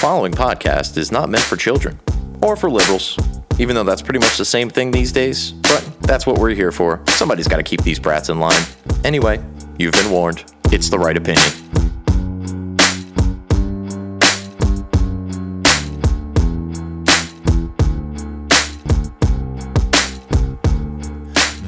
following podcast is not meant for children or for liberals, even though that's pretty much the same thing these days. But that's what we're here for. Somebody's got to keep these brats in line. Anyway, you've been warned. It's the right opinion.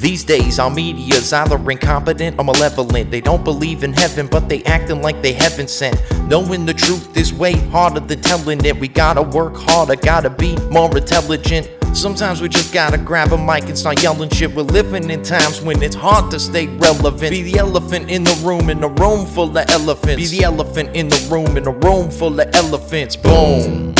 These days, our media's either incompetent or malevolent. They don't believe in heaven, but they acting like they heaven sent. Knowing the truth is way harder than telling it. We gotta work harder, gotta be more intelligent. Sometimes we just gotta grab a mic and start yelling shit. We're living in times when it's hard to stay relevant. Be the elephant in the room, in a room full of elephants. Be the elephant in the room, in a room full of elephants. Boom.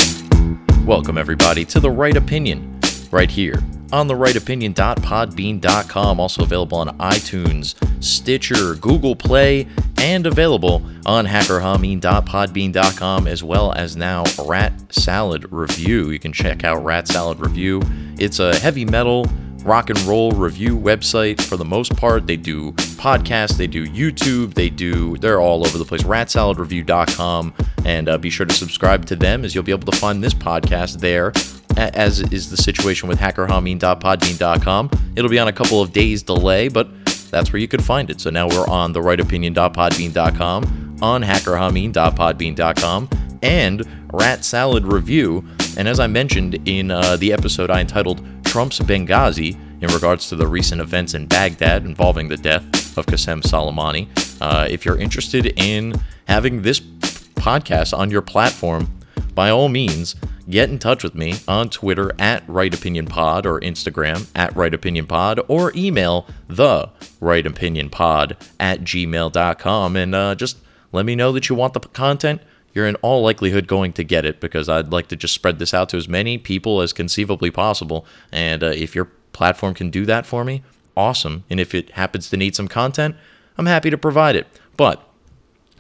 Welcome, everybody, to The Right Opinion, right here on the right therightopinion.podbean.com. Also available on iTunes, Stitcher, Google Play, and available on hackerhameen.podbean.com as well as now Rat Salad Review. You can check out Rat Salad Review. It's a heavy metal rock and roll review website for the most part. They do podcasts, they do YouTube, they do, they're all over the place. Ratsaladreview.com. And uh, be sure to subscribe to them as you'll be able to find this podcast there as is the situation with hackerhameen.podbean.com. It'll be on a couple of days delay, but that's where you can find it. So now we're on the therightopinion.podbean.com, on hackerhameen.podbean.com, and Rat Salad Review. And as I mentioned in uh, the episode I entitled Trump's Benghazi, in regards to the recent events in Baghdad involving the death of Qasem Soleimani, uh, if you're interested in having this podcast on your platform, by all means, get in touch with me on Twitter at Right Opinion Pod or Instagram at Right Opinion Pod or email the Right Opinion Pod at gmail.com and uh, just let me know that you want the content. You're in all likelihood going to get it because I'd like to just spread this out to as many people as conceivably possible. And uh, if your platform can do that for me, awesome. And if it happens to need some content, I'm happy to provide it. But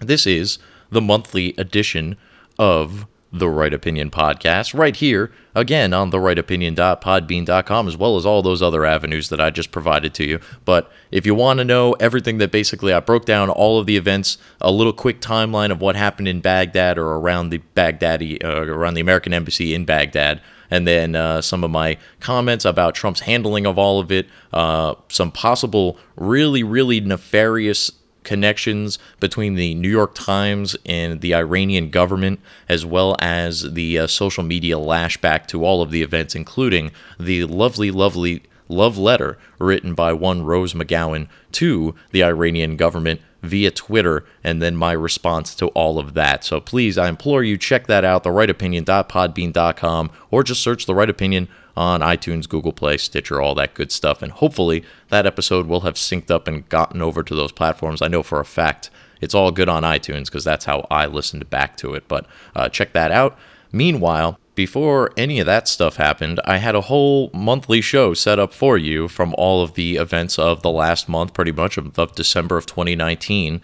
this is the monthly edition of the Right Opinion podcast right here, again on the rightopinion.podbean.com, as well as all those other avenues that I just provided to you. But if you want to know everything that basically I broke down all of the events, a little quick timeline of what happened in Baghdad or around the Baghdadi, uh, around the American embassy in Baghdad, and then uh, some of my comments about Trump's handling of all of it, uh, some possible really, really nefarious connections between the New York Times and the Iranian government, as well as the uh, social media lashback to all of the events, including the lovely, lovely love letter written by one Rose McGowan to the Iranian government via Twitter, and then my response to all of that. So please, I implore you, check that out, therightopinion.podbean.com, or just search The Right Opinion on iTunes, Google Play, Stitcher, all that good stuff. And hopefully that episode will have synced up and gotten over to those platforms. I know for a fact it's all good on iTunes because that's how I listened back to it. But uh, check that out. Meanwhile, before any of that stuff happened, I had a whole monthly show set up for you from all of the events of the last month, pretty much of, of December of 2019.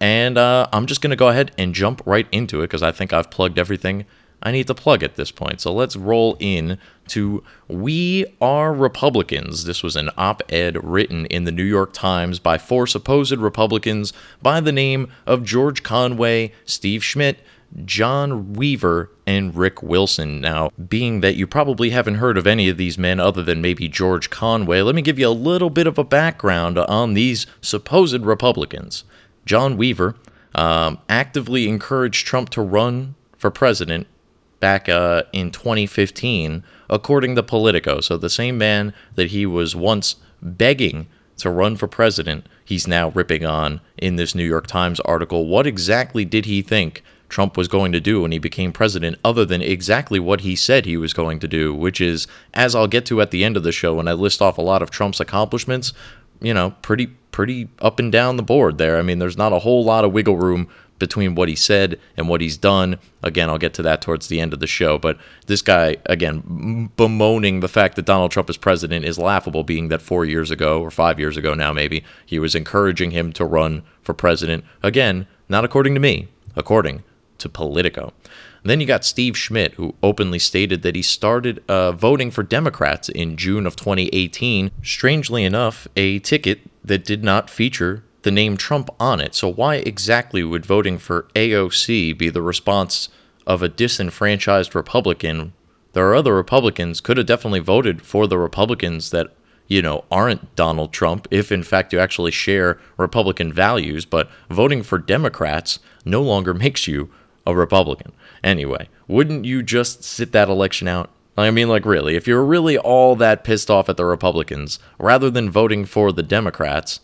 And uh, I'm just going to go ahead and jump right into it because I think I've plugged everything I need to plug at this point. So let's roll in to We Are Republicans. This was an op ed written in the New York Times by four supposed Republicans by the name of George Conway, Steve Schmidt, John Weaver, and Rick Wilson. Now, being that you probably haven't heard of any of these men other than maybe George Conway, let me give you a little bit of a background on these supposed Republicans. John Weaver um, actively encouraged Trump to run for president back uh, in 2015, according to Politico. So the same man that he was once begging to run for president, he's now ripping on in this New York Times article. What exactly did he think Trump was going to do when he became president, other than exactly what he said he was going to do, which is, as I'll get to at the end of the show when I list off a lot of Trump's accomplishments, you know, pretty pretty up and down the board there. I mean, there's not a whole lot of wiggle room between what he said and what he's done. Again, I'll get to that towards the end of the show. But this guy, again, bemoaning the fact that Donald Trump is president is laughable, being that four years ago, or five years ago now, maybe, he was encouraging him to run for president. Again, not according to me, according to Politico. then you got Steve Schmidt, who openly stated that he started uh, voting for Democrats in June of 2018. Strangely enough, a ticket that did not feature the name Trump on it. So, why exactly would voting for AOC be the response of a disenfranchised Republican, there are other Republicans could have definitely voted for the Republicans that you know aren't Donald Trump if in fact you actually share Republican values, but voting for Democrats no longer makes you a Republican. Anyway, wouldn't you just sit that election out? I mean, like, really, if you're really all that pissed off at the Republicans, rather than voting for the Democrats,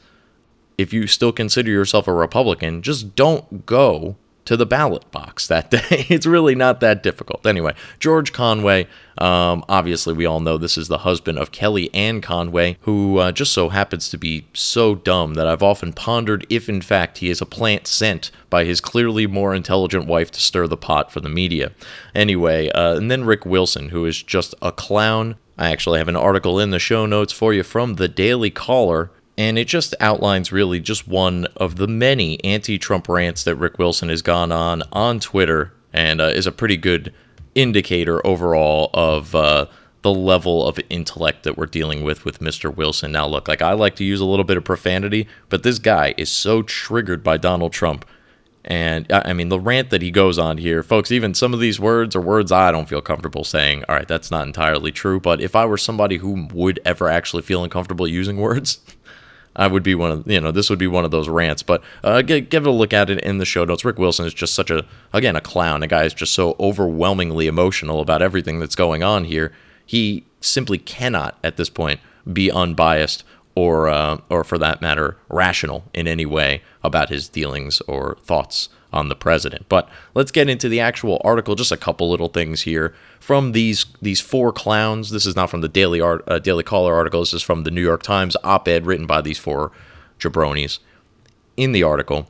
if you still consider yourself a Republican, just don't go to the ballot box that day. it's really not that difficult. Anyway, George Conway, um, obviously, we all know this is the husband of Kellyanne Conway, who uh, just so happens to be so dumb that I've often pondered if, in fact, he is a plant sent by his clearly more intelligent wife to stir the pot for the media. Anyway, uh, and then Rick Wilson, who is just a clown. I actually have an article in the show notes for you from the Daily Caller and it just outlines really just one of the many anti Trump rants that Rick Wilson has gone on on Twitter and uh, is a pretty good indicator overall of uh, the level of intellect that we're dealing with with Mr. Wilson. Now, look, like I like to use a little bit of profanity, but this guy is so triggered by Donald Trump. And I mean, the rant that he goes on here, folks, even some of these words are words I don't feel comfortable saying. All right, that's not entirely true. But if I were somebody who would ever actually feel uncomfortable using words, I would be one of you know this would be one of those rants. But uh, give, give it a look at it in the show notes. Rick Wilson is just such a again a clown. A guy is just so overwhelmingly emotional about everything that's going on here. He simply cannot at this point be unbiased or uh, or for that matter rational in any way about his dealings or thoughts on the president. But let's get into the actual article. Just a couple little things here from these these four clowns. This is not from the Daily Art uh, Daily Caller article. This is from the New York Times op-ed written by these four jabronis. In the article,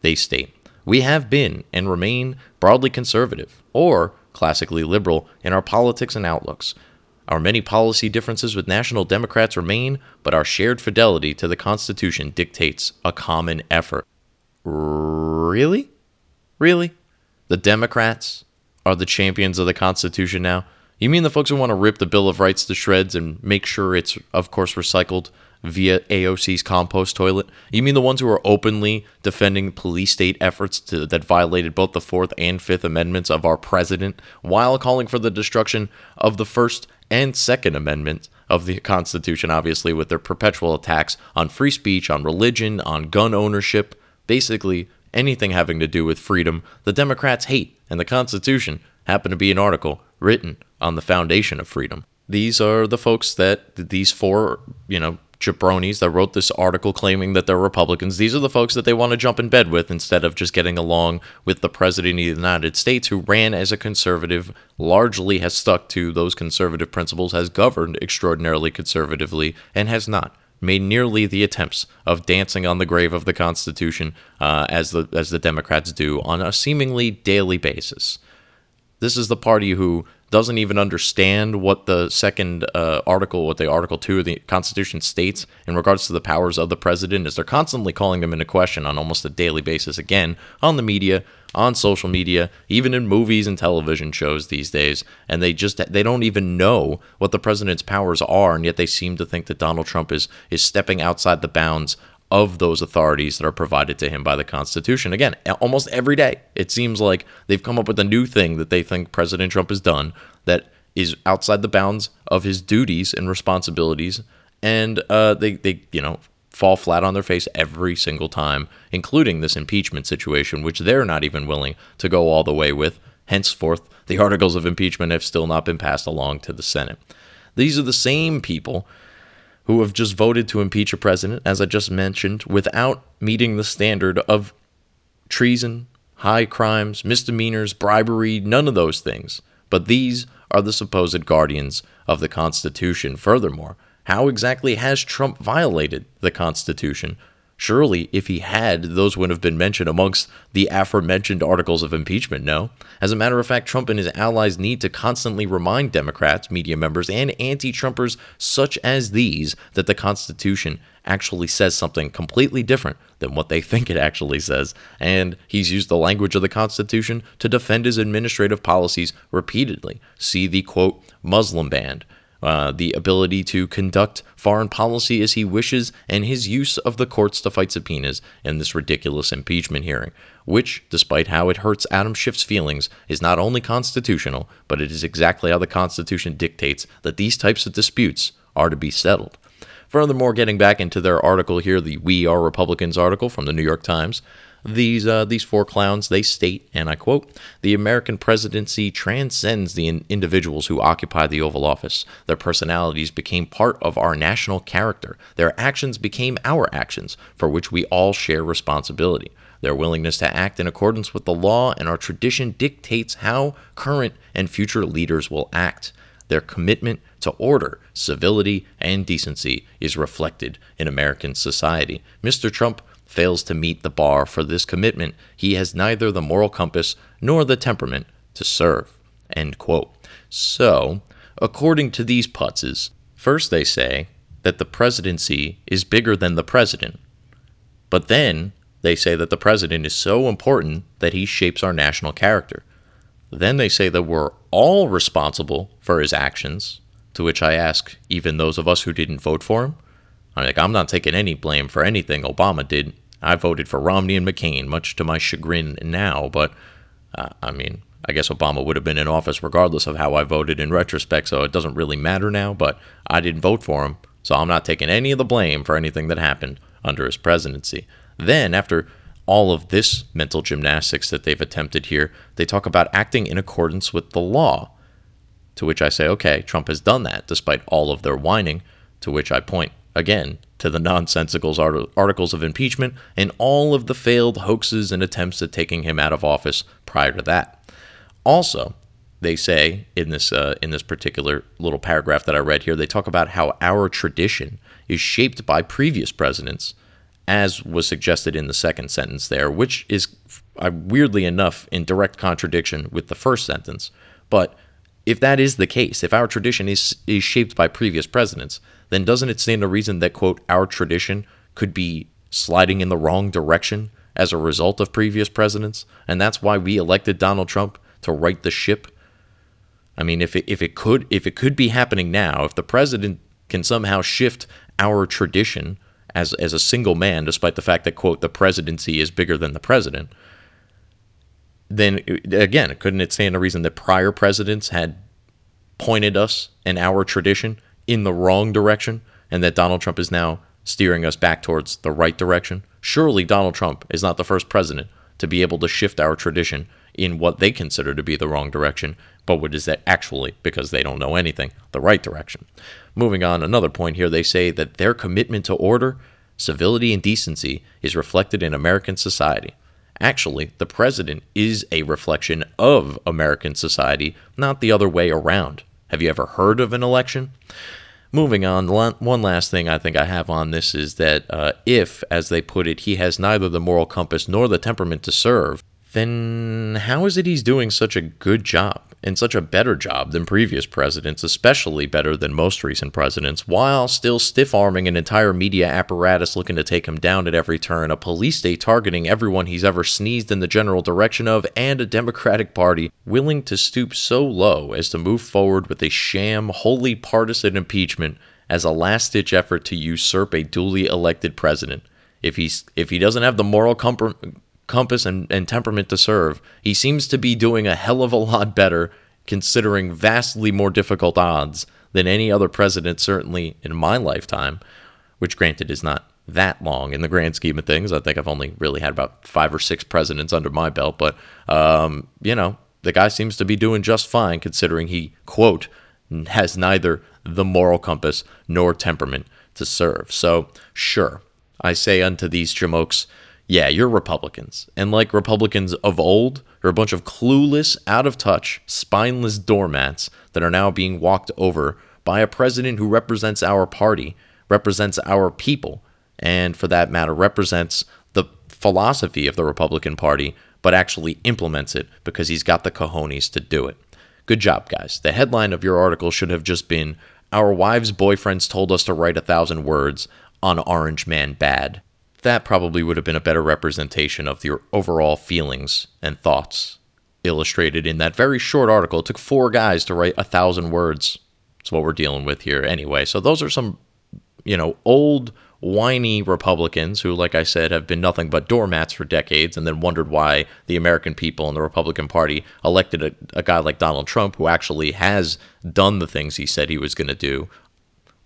they state, "We have been and remain broadly conservative or classically liberal in our politics and outlooks." Our many policy differences with national Democrats remain, but our shared fidelity to the Constitution dictates a common effort. Really? Really? The Democrats are the champions of the Constitution now? You mean the folks who want to rip the Bill of Rights to shreds and make sure it's, of course, recycled via AOC's compost toilet? You mean the ones who are openly defending police state efforts to, that violated both the Fourth and Fifth Amendments of our president while calling for the destruction of the First and Second Amendments of the Constitution, obviously, with their perpetual attacks on free speech, on religion, on gun ownership, basically anything having to do with freedom, the Democrats hate, and the Constitution happened to be an article written on the foundation of freedom. These are the folks that these four, you know, jabronis that wrote this article claiming that they're Republicans. These are the folks that they want to jump in bed with instead of just getting along with the President of the United States, who ran as a conservative, largely has stuck to those conservative principles, has governed extraordinarily conservatively, and has not made nearly the attempts of dancing on the grave of the Constitution uh, as the as the Democrats do on a seemingly daily basis. This is the party who doesn't even understand what the second uh, article, what the Article 2 of the Constitution states in regards to the powers of the president, is they're constantly calling them into question on almost a daily basis, again, on the media, on social media, even in movies and television shows these days, and they just they don't even know what the president's powers are, and yet they seem to think that Donald Trump is is stepping outside the bounds of those authorities that are provided to him by the Constitution. Again, almost every day, it seems like they've come up with a new thing that they think President Trump has done that is outside the bounds of his duties and responsibilities, and uh, they they you know fall flat on their face every single time, including this impeachment situation, which they're not even willing to go all the way with. Henceforth, the articles of impeachment have still not been passed along to the Senate. These are the same people who have just voted to impeach a president, as I just mentioned, without meeting the standard of treason, high crimes, misdemeanors, bribery, none of those things. But these are the supposed guardians of the Constitution. Furthermore, how exactly has Trump violated the Constitution? Surely, if he had, those would have been mentioned amongst the aforementioned articles of impeachment, no? As a matter of fact, Trump and his allies need to constantly remind Democrats, media members, and anti Trumpers such as these that the Constitution actually says something completely different than what they think it actually says, and he's used the language of the Constitution to defend his administrative policies repeatedly. See the quote, Muslim ban uh, the ability to conduct foreign policy as he wishes, and his use of the courts to fight subpoenas in this ridiculous impeachment hearing, which, despite how it hurts Adam Schiff's feelings, is not only constitutional, but it is exactly how the Constitution dictates that these types of disputes are to be settled. Furthermore, getting back into their article here, the We Are Republicans article from the New York Times, these uh, these four clowns they state, and I quote: "The American presidency transcends the in- individuals who occupy the Oval Office. Their personalities became part of our national character. Their actions became our actions, for which we all share responsibility." Their willingness to act in accordance with the law and our tradition dictates how current and future leaders will act. Their commitment to order, civility, and decency is reflected in American society. Mr. Trump fails to meet the bar for this commitment, he has neither the moral compass nor the temperament to serve. End quote. So, according to these putzes, first they say that the presidency is bigger than the president. But then they say that the president is so important that he shapes our national character. Then they say that we're all responsible for his actions, to which I ask, even those of us who didn't vote for him? I'm like, I'm not taking any blame for anything Obama did I voted for Romney and McCain, much to my chagrin now, but uh, I mean, I guess Obama would have been in office regardless of how I voted in retrospect, so it doesn't really matter now, but I didn't vote for him, so I'm not taking any of the blame for anything that happened under his presidency. Then, after all of this mental gymnastics that they've attempted here, they talk about acting in accordance with the law. To which I say, okay, Trump has done that despite all of their whining. To which I point again to the nonsensicals articles of impeachment and all of the failed hoaxes and attempts at taking him out of office prior to that. Also, they say in this uh, in this particular little paragraph that I read here, they talk about how our tradition is shaped by previous presidents, as was suggested in the second sentence there, which is uh, weirdly enough in direct contradiction with the first sentence. But if that is the case, if our tradition is is shaped by previous presidents, then doesn't it stand to reason that, quote, our tradition could be sliding in the wrong direction as a result of previous presidents? And that's why we elected Donald Trump to right the ship? I mean, if it, if it could if it could be happening now, if the president can somehow shift our tradition as as a single man, despite the fact that quote the presidency is bigger than the president, then uh, again, couldn't it stand to reason that prior presidents had pointed us and our tradition in the wrong direction and that Donald Trump is now steering us back towards the right direction. Surely Donald Trump is not the first president to be able to shift our tradition in what they consider to be the wrong direction, but what is that actually, because they don't know anything, the right direction. Moving on, another point here, they say that their commitment to order, civility, and decency is reflected in American society. Actually, the president is a reflection of American society, not the other way around. Have you ever heard of an election? Moving on, one last thing I think I have on this is that uh, if, as they put it, he has neither the moral compass nor the temperament to serve, then how is it he's doing such a good job? and such a better job than previous presidents, especially better than most recent presidents, while still stiff arming an entire media apparatus looking to take him down at every turn, a police state targeting everyone he's ever sneezed in the general direction of, and a Democratic Party willing to stoop so low as to move forward with a sham, wholly partisan impeachment as a last ditch effort to usurp a duly elected president. If he's if he doesn't have the moral comfort compass and, and temperament to serve, he seems to be doing a hell of a lot better, considering vastly more difficult odds than any other president, certainly in my lifetime, which granted is not that long in the grand scheme of things. I think I've only really had about five or six presidents under my belt, but, um, you know, the guy seems to be doing just fine considering he, quote, has neither the moral compass nor temperament to serve. So, sure, I say unto these jamokes, yeah, you're Republicans. And like Republicans of old, you're a bunch of clueless, out of touch, spineless doormats that are now being walked over by a president who represents our party, represents our people, and for that matter, represents the philosophy of the Republican Party, but actually implements it because he's got the cojones to do it. Good job, guys. The headline of your article should have just been Our wives' boyfriends told us to write a thousand words on Orange Man Bad that probably would have been a better representation of your overall feelings and thoughts illustrated in that very short article. It took four guys to write a thousand words It's what we're dealing with here anyway. So those are some, you know, old whiny Republicans who, like I said, have been nothing but doormats for decades and then wondered why the American people and the Republican Party elected a, a guy like Donald Trump who actually has done the things he said he was going to do,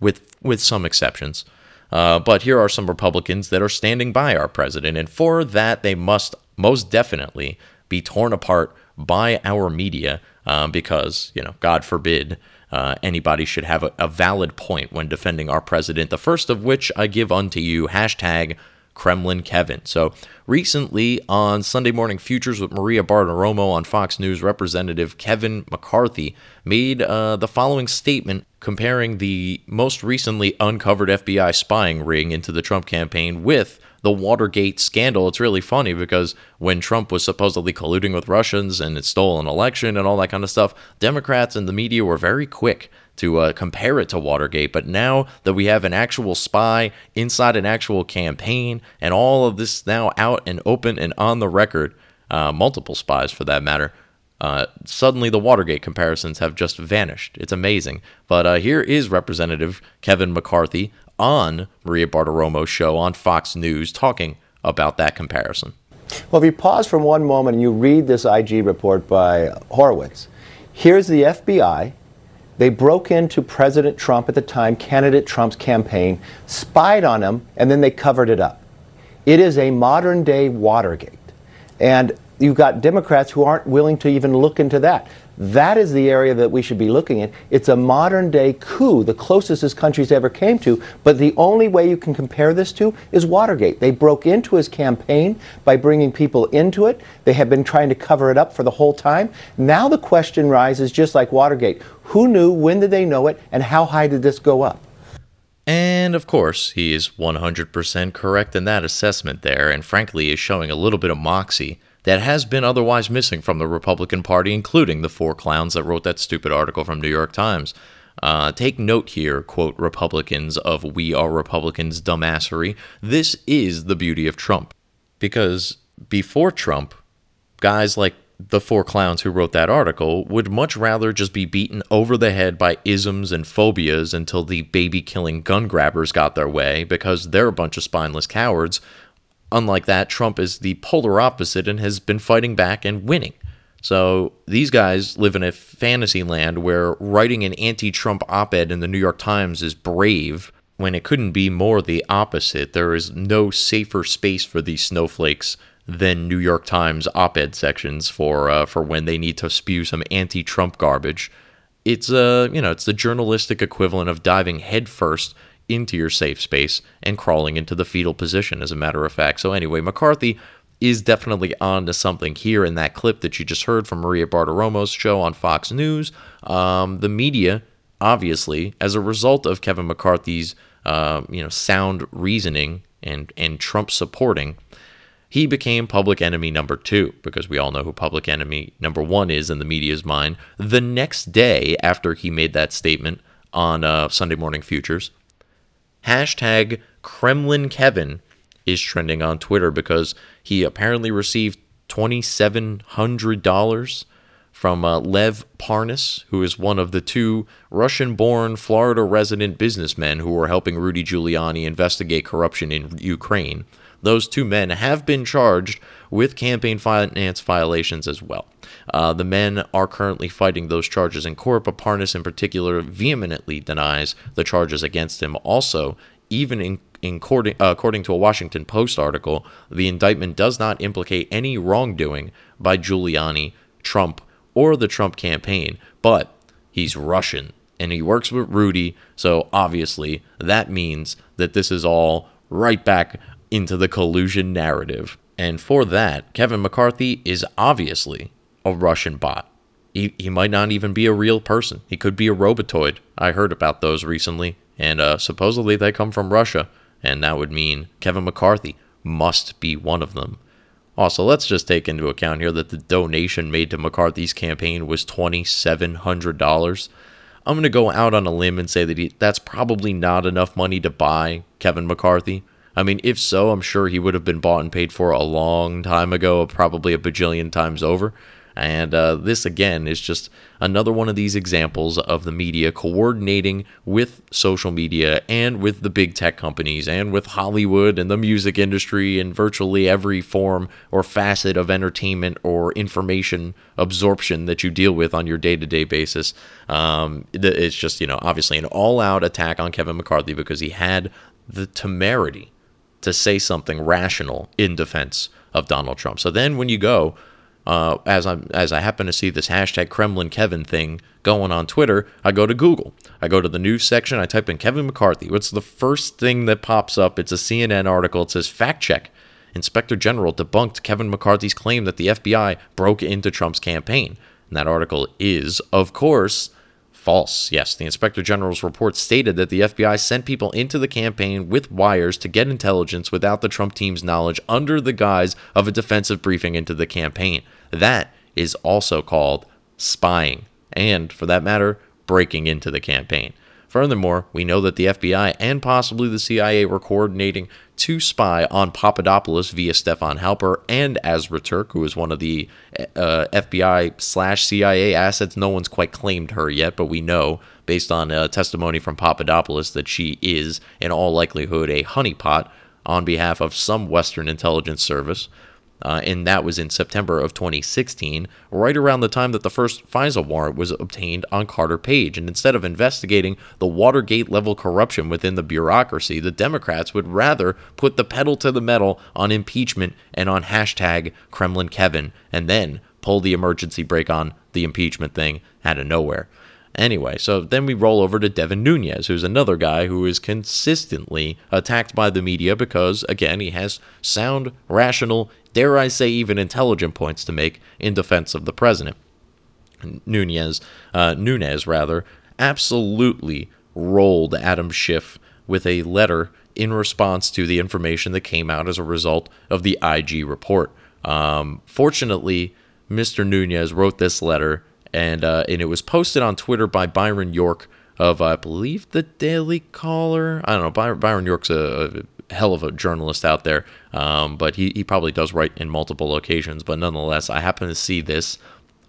with, with some exceptions. Uh, but here are some Republicans that are standing by our president, and for that, they must most definitely be torn apart by our media um, because, you know, God forbid uh, anybody should have a, a valid point when defending our president. The first of which I give unto you hashtag Kremlin Kevin. So recently on Sunday Morning Futures with Maria Bartiromo on Fox News, Representative Kevin McCarthy made uh, the following statement comparing the most recently uncovered FBI spying ring into the Trump campaign with the Watergate scandal. It's really funny because when Trump was supposedly colluding with Russians and it stole an election and all that kind of stuff, Democrats and the media were very quick to uh, compare it to Watergate. But now that we have an actual spy inside an actual campaign and all of this now out and open and on the record, uh, multiple spies for that matter, uh, suddenly the Watergate comparisons have just vanished. It's amazing. But uh, here is Representative Kevin McCarthy on Maria Bartiromo's show on Fox News talking about that comparison. Well, if you pause for one moment and you read this IG report by Horowitz, here's the FBI. They broke into President Trump at the time, candidate Trump's campaign, spied on him, and then they covered it up. It is a modern day Watergate. And you've got Democrats who aren't willing to even look into that. That is the area that we should be looking at. It's a modern day coup, the closest this country's ever came to. But the only way you can compare this to is Watergate. They broke into his campaign by bringing people into it. They have been trying to cover it up for the whole time. Now the question rises, just like Watergate who knew, when did they know it, and how high did this go up? And of course, he is 100% correct in that assessment there, and frankly, is showing a little bit of moxie that has been otherwise missing from the Republican Party, including the four clowns that wrote that stupid article from New York Times. Uh, take note here, quote, Republicans of We Are Republicans dumbassery. This is the beauty of Trump. Because before Trump, guys like the four clowns who wrote that article would much rather just be beaten over the head by isms and phobias until the baby killing gun grabbers got their way because they're a bunch of spineless cowards Unlike that, Trump is the polar opposite and has been fighting back and winning. So these guys live in a fantasy land where writing an anti Trump op ed in the New York Times is brave when it couldn't be more the opposite. There is no safer space for these snowflakes than New York Times op ed sections for, uh, for when they need to spew some anti Trump garbage. It's, uh, you know, it's the journalistic equivalent of diving headfirst into your safe space and crawling into the fetal position, as a matter of fact. So, anyway, McCarthy is definitely on to something here in that clip that you just heard from Maria Bartiromo's show on Fox News. Um, the media, obviously, as a result of Kevin McCarthy's uh, you know sound reasoning and and Trump supporting, he became public enemy number two because we all know who public enemy number one is in the media's mind. The next day after he made that statement on uh, Sunday Morning Futures, hashtag Kremlin Kevin is trending on Twitter because he apparently received $2,700 from uh, Lev Parnas, who is one of the two Russian born Florida resident businessmen who were helping Rudy Giuliani investigate corruption in Ukraine. Those two men have been charged with campaign finance violations as well. Uh, the men are currently fighting those charges in court, but Parnas in particular vehemently denies the charges against him. Also, even in, in according, uh, according to a Washington Post article, the indictment does not implicate any wrongdoing by Giuliani, Trump, or the Trump campaign, but he's Russian and he works with Rudy, so obviously that means that this is all right back into the collusion narrative. And for that, Kevin McCarthy is obviously a Russian bot. He, he might not even be a real person. He could be a robotoid. I heard about those recently, and uh, supposedly they come from Russia, and that would mean Kevin McCarthy must be one of them. Also, let's just take into account here that the donation made to McCarthy's campaign was $2,700. I'm going to go out on a limb and say that he, that's probably not enough money to buy Kevin McCarthy. I mean, if so, I'm sure he would have been bought and paid for a long time ago, probably a bajillion times over. And uh, this, again, is just another one of these examples of the media coordinating with social media and with the big tech companies and with Hollywood and the music industry and virtually every form or facet of entertainment or information absorption that you deal with on your day to day basis. Um, it's just, you know, obviously an all out attack on Kevin McCarthy because he had the temerity to say something rational in defense of Donald Trump. So then when you go, uh, as I as I happen to see this hashtag Kremlin Kevin thing going on Twitter, I go to Google. I go to the news section. I type in Kevin McCarthy. What's the first thing that pops up? It's a CNN article. It says fact check. Inspector General debunked Kevin McCarthy's claim that the FBI broke into Trump's campaign. And that article is, of course, false. Yes, the Inspector General's report stated that the FBI sent people into the campaign with wires to get intelligence without the Trump team's knowledge under the guise of a defensive briefing into the campaign. That is also called spying, and for that matter, breaking into the campaign. Furthermore, we know that the FBI and possibly the CIA were coordinating to spy on Papadopoulos via Stefan Halper and Azra Turk, who is one of the uh, FBI slash CIA assets. No one's quite claimed her yet, but we know, based on uh, testimony from Papadopoulos, that she is, in all likelihood, a honeypot on behalf of some Western intelligence service uh, and that was in September of 2016, right around the time that the first FISA warrant was obtained on Carter Page. And instead of investigating the Watergate level corruption within the bureaucracy, the Democrats would rather put the pedal to the metal on impeachment and on hashtag Kremlin Kevin, and then pull the emergency brake on the impeachment thing out of nowhere. Anyway, so then we roll over to Devin Nunez, who's another guy who is consistently attacked by the media because, again, he has sound, rational, dare I say, even intelligent points to make in defense of the president. Nunez, uh, Nunes rather, absolutely rolled Adam Schiff with a letter in response to the information that came out as a result of the IG report. Um, fortunately, Mr. Nunez wrote this letter and uh, and it was posted on Twitter by Byron York of I believe the Daily Caller. I don't know. Byron, Byron York's a, a, hell of a journalist out there, um, but he he probably does write in multiple locations. But nonetheless, I happen to see this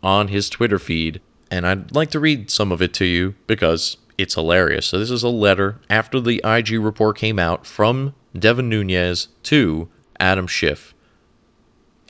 on his Twitter feed, and I'd like to read some of it to you because it's hilarious. So this is a letter after the IG report came out from Devin Nunez to Adam Schiff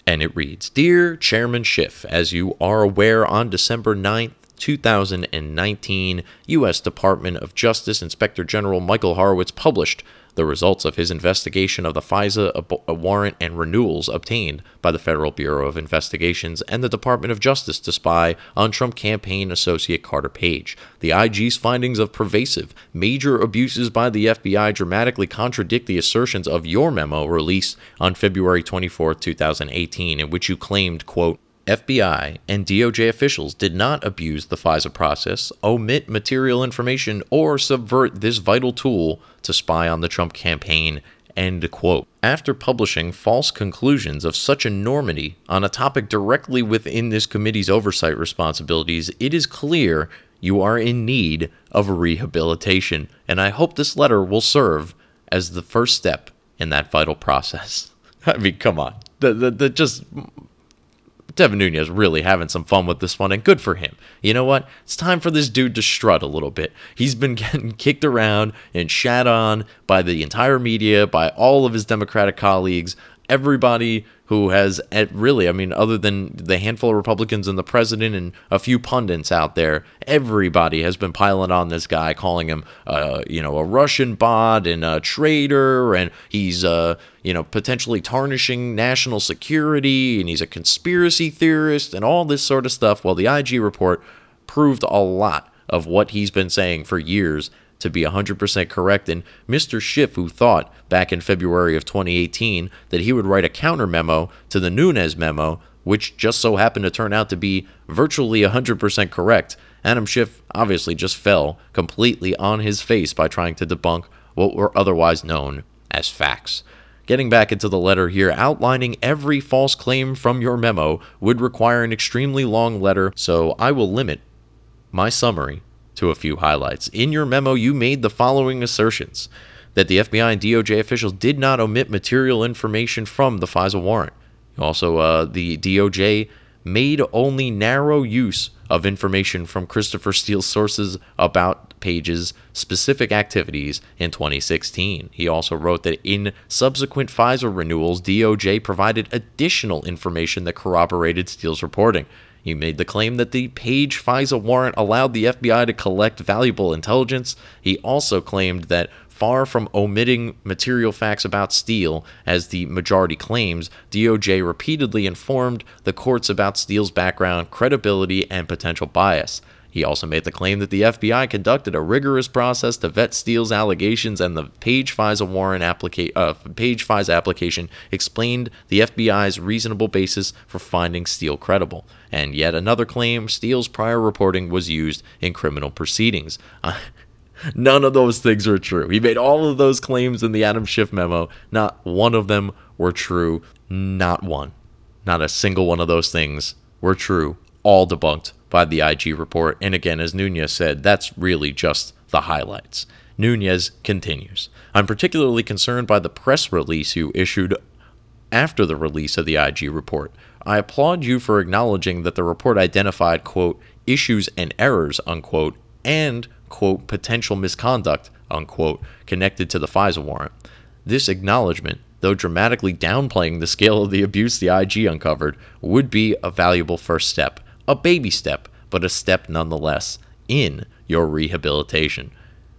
and it reads Dear Chairman Schiff, as you are aware, on December 9th, 2019, U.S. Department of Justice Inspector General Michael Horowitz published the results of his investigation of the FISA uh, warrant and renewals obtained by the Federal Bureau of Investigations and the Department of Justice to spy on Trump campaign associate Carter Page. The IG's findings of pervasive, major abuses by the FBI dramatically contradict the assertions of your memo released on February 24, 2018, in which you claimed, quote, FBI and DOJ officials did not abuse the FISA process, omit material information, or subvert this vital tool to spy on the Trump campaign. End quote. After publishing false conclusions of such enormity on a topic directly within this committee's oversight responsibilities, it is clear you are in need of rehabilitation, and I hope this letter will serve as the first step in that vital process. I mean, come on. The, the, the just Devin Nunes really having some fun with this one, and good for him. You know what? It's time for this dude to strut a little bit. He's been getting kicked around and shat on by the entire media, by all of his Democratic colleagues, everybody who has really, I mean, other than the handful of Republicans and the president and a few pundits out there, everybody has been piling on this guy, calling him, uh, you know, a Russian bot and a traitor, and he's, uh, you know, potentially tarnishing national security, and he's a conspiracy theorist, and all this sort of stuff. Well, the IG report proved a lot of what he's been saying for years to be 100% correct. And Mr. Schiff, who thought back in February of 2018 that he would write a counter memo to the Nunes memo, which just so happened to turn out to be virtually 100% correct, Adam Schiff obviously just fell completely on his face by trying to debunk what were otherwise known as facts. Getting back into the letter here, outlining every false claim from your memo would require an extremely long letter, so I will limit my summary to a few highlights. In your memo, you made the following assertions that the FBI and DOJ officials did not omit material information from the FISA warrant. Also, uh, the DOJ made only narrow use of information from Christopher Steele's sources about Page's specific activities in 2016. He also wrote that in subsequent FISA renewals, DOJ provided additional information that corroborated Steele's reporting. He made the claim that the Page FISA warrant allowed the FBI to collect valuable intelligence. He also claimed that far from omitting material facts about Steele, as the majority claims, DOJ repeatedly informed the courts about Steele's background, credibility, and potential bias. He also made the claim that the FBI conducted a rigorous process to vet Steele's allegations, and the Page FISA warrant applica- uh, Page FISA application explained the FBI's reasonable basis for finding Steele credible. And yet another claim: Steele's prior reporting was used in criminal proceedings. Uh, none of those things are true. He made all of those claims in the Adam Schiff memo. Not one of them were true. Not one. Not a single one of those things were true. All debunked by the IG report. And again, as Nunez said, that's really just the highlights. Nunez continues. I'm particularly concerned by the press release you issued after the release of the IG report. I applaud you for acknowledging that the report identified, quote, issues and errors, unquote, and, quote, potential misconduct, unquote, connected to the FISA warrant. This acknowledgement, though dramatically downplaying the scale of the abuse the IG uncovered, would be a valuable first step a baby step, but a step nonetheless in your rehabilitation.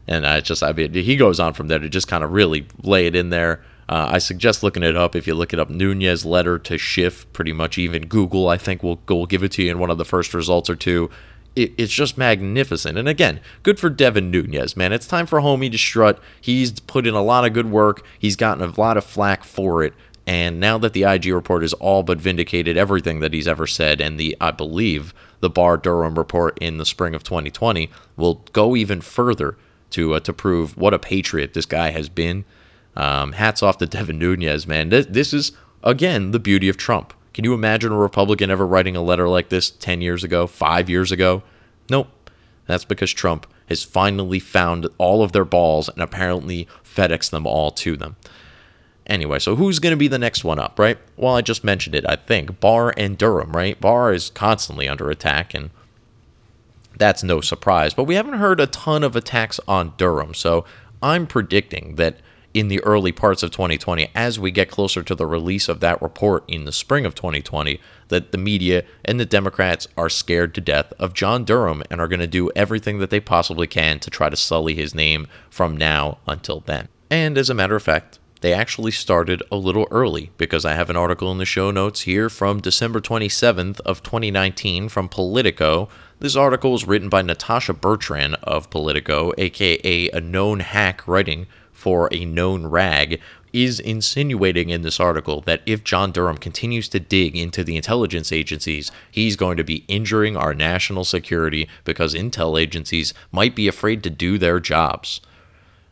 And I just, I mean, he goes on from there to just kind of really lay it in there. Uh, I suggest looking it up. If you look it up, Nunes' letter to Schiff, pretty much even Google, I think will will give it to you in one of the first results or two. It, it's just magnificent. And again, good for Devin Nunez, man. It's time for Homie to strut. He's put in a lot of good work. He's gotten a lot of flack for it. And now that the IG report has all but vindicated everything that he's ever said, and the I believe the Barr Durham report in the spring of 2020 will go even further to uh, to prove what a patriot this guy has been. Um, hats off to Devin Nunes, man. This, this is again the beauty of Trump. Can you imagine a Republican ever writing a letter like this 10 years ago, five years ago? Nope. That's because Trump has finally found all of their balls and apparently FedEx them all to them. Anyway, so who's going to be the next one up, right? Well, I just mentioned it, I think. Barr and Durham, right? Barr is constantly under attack, and that's no surprise. But we haven't heard a ton of attacks on Durham, so I'm predicting that in the early parts of 2020, as we get closer to the release of that report in the spring of 2020, that the media and the Democrats are scared to death of John Durham and are going to do everything that they possibly can to try to sully his name from now until then. And as a matter of fact, they actually started a little early because I have an article in the show notes here from December 27th of 2019 from Politico. This article was written by Natasha Bertrand of Politico, aka a known hack writing for a known rag, is insinuating in this article that if John Durham continues to dig into the intelligence agencies, he's going to be injuring our national security because intel agencies might be afraid to do their jobs.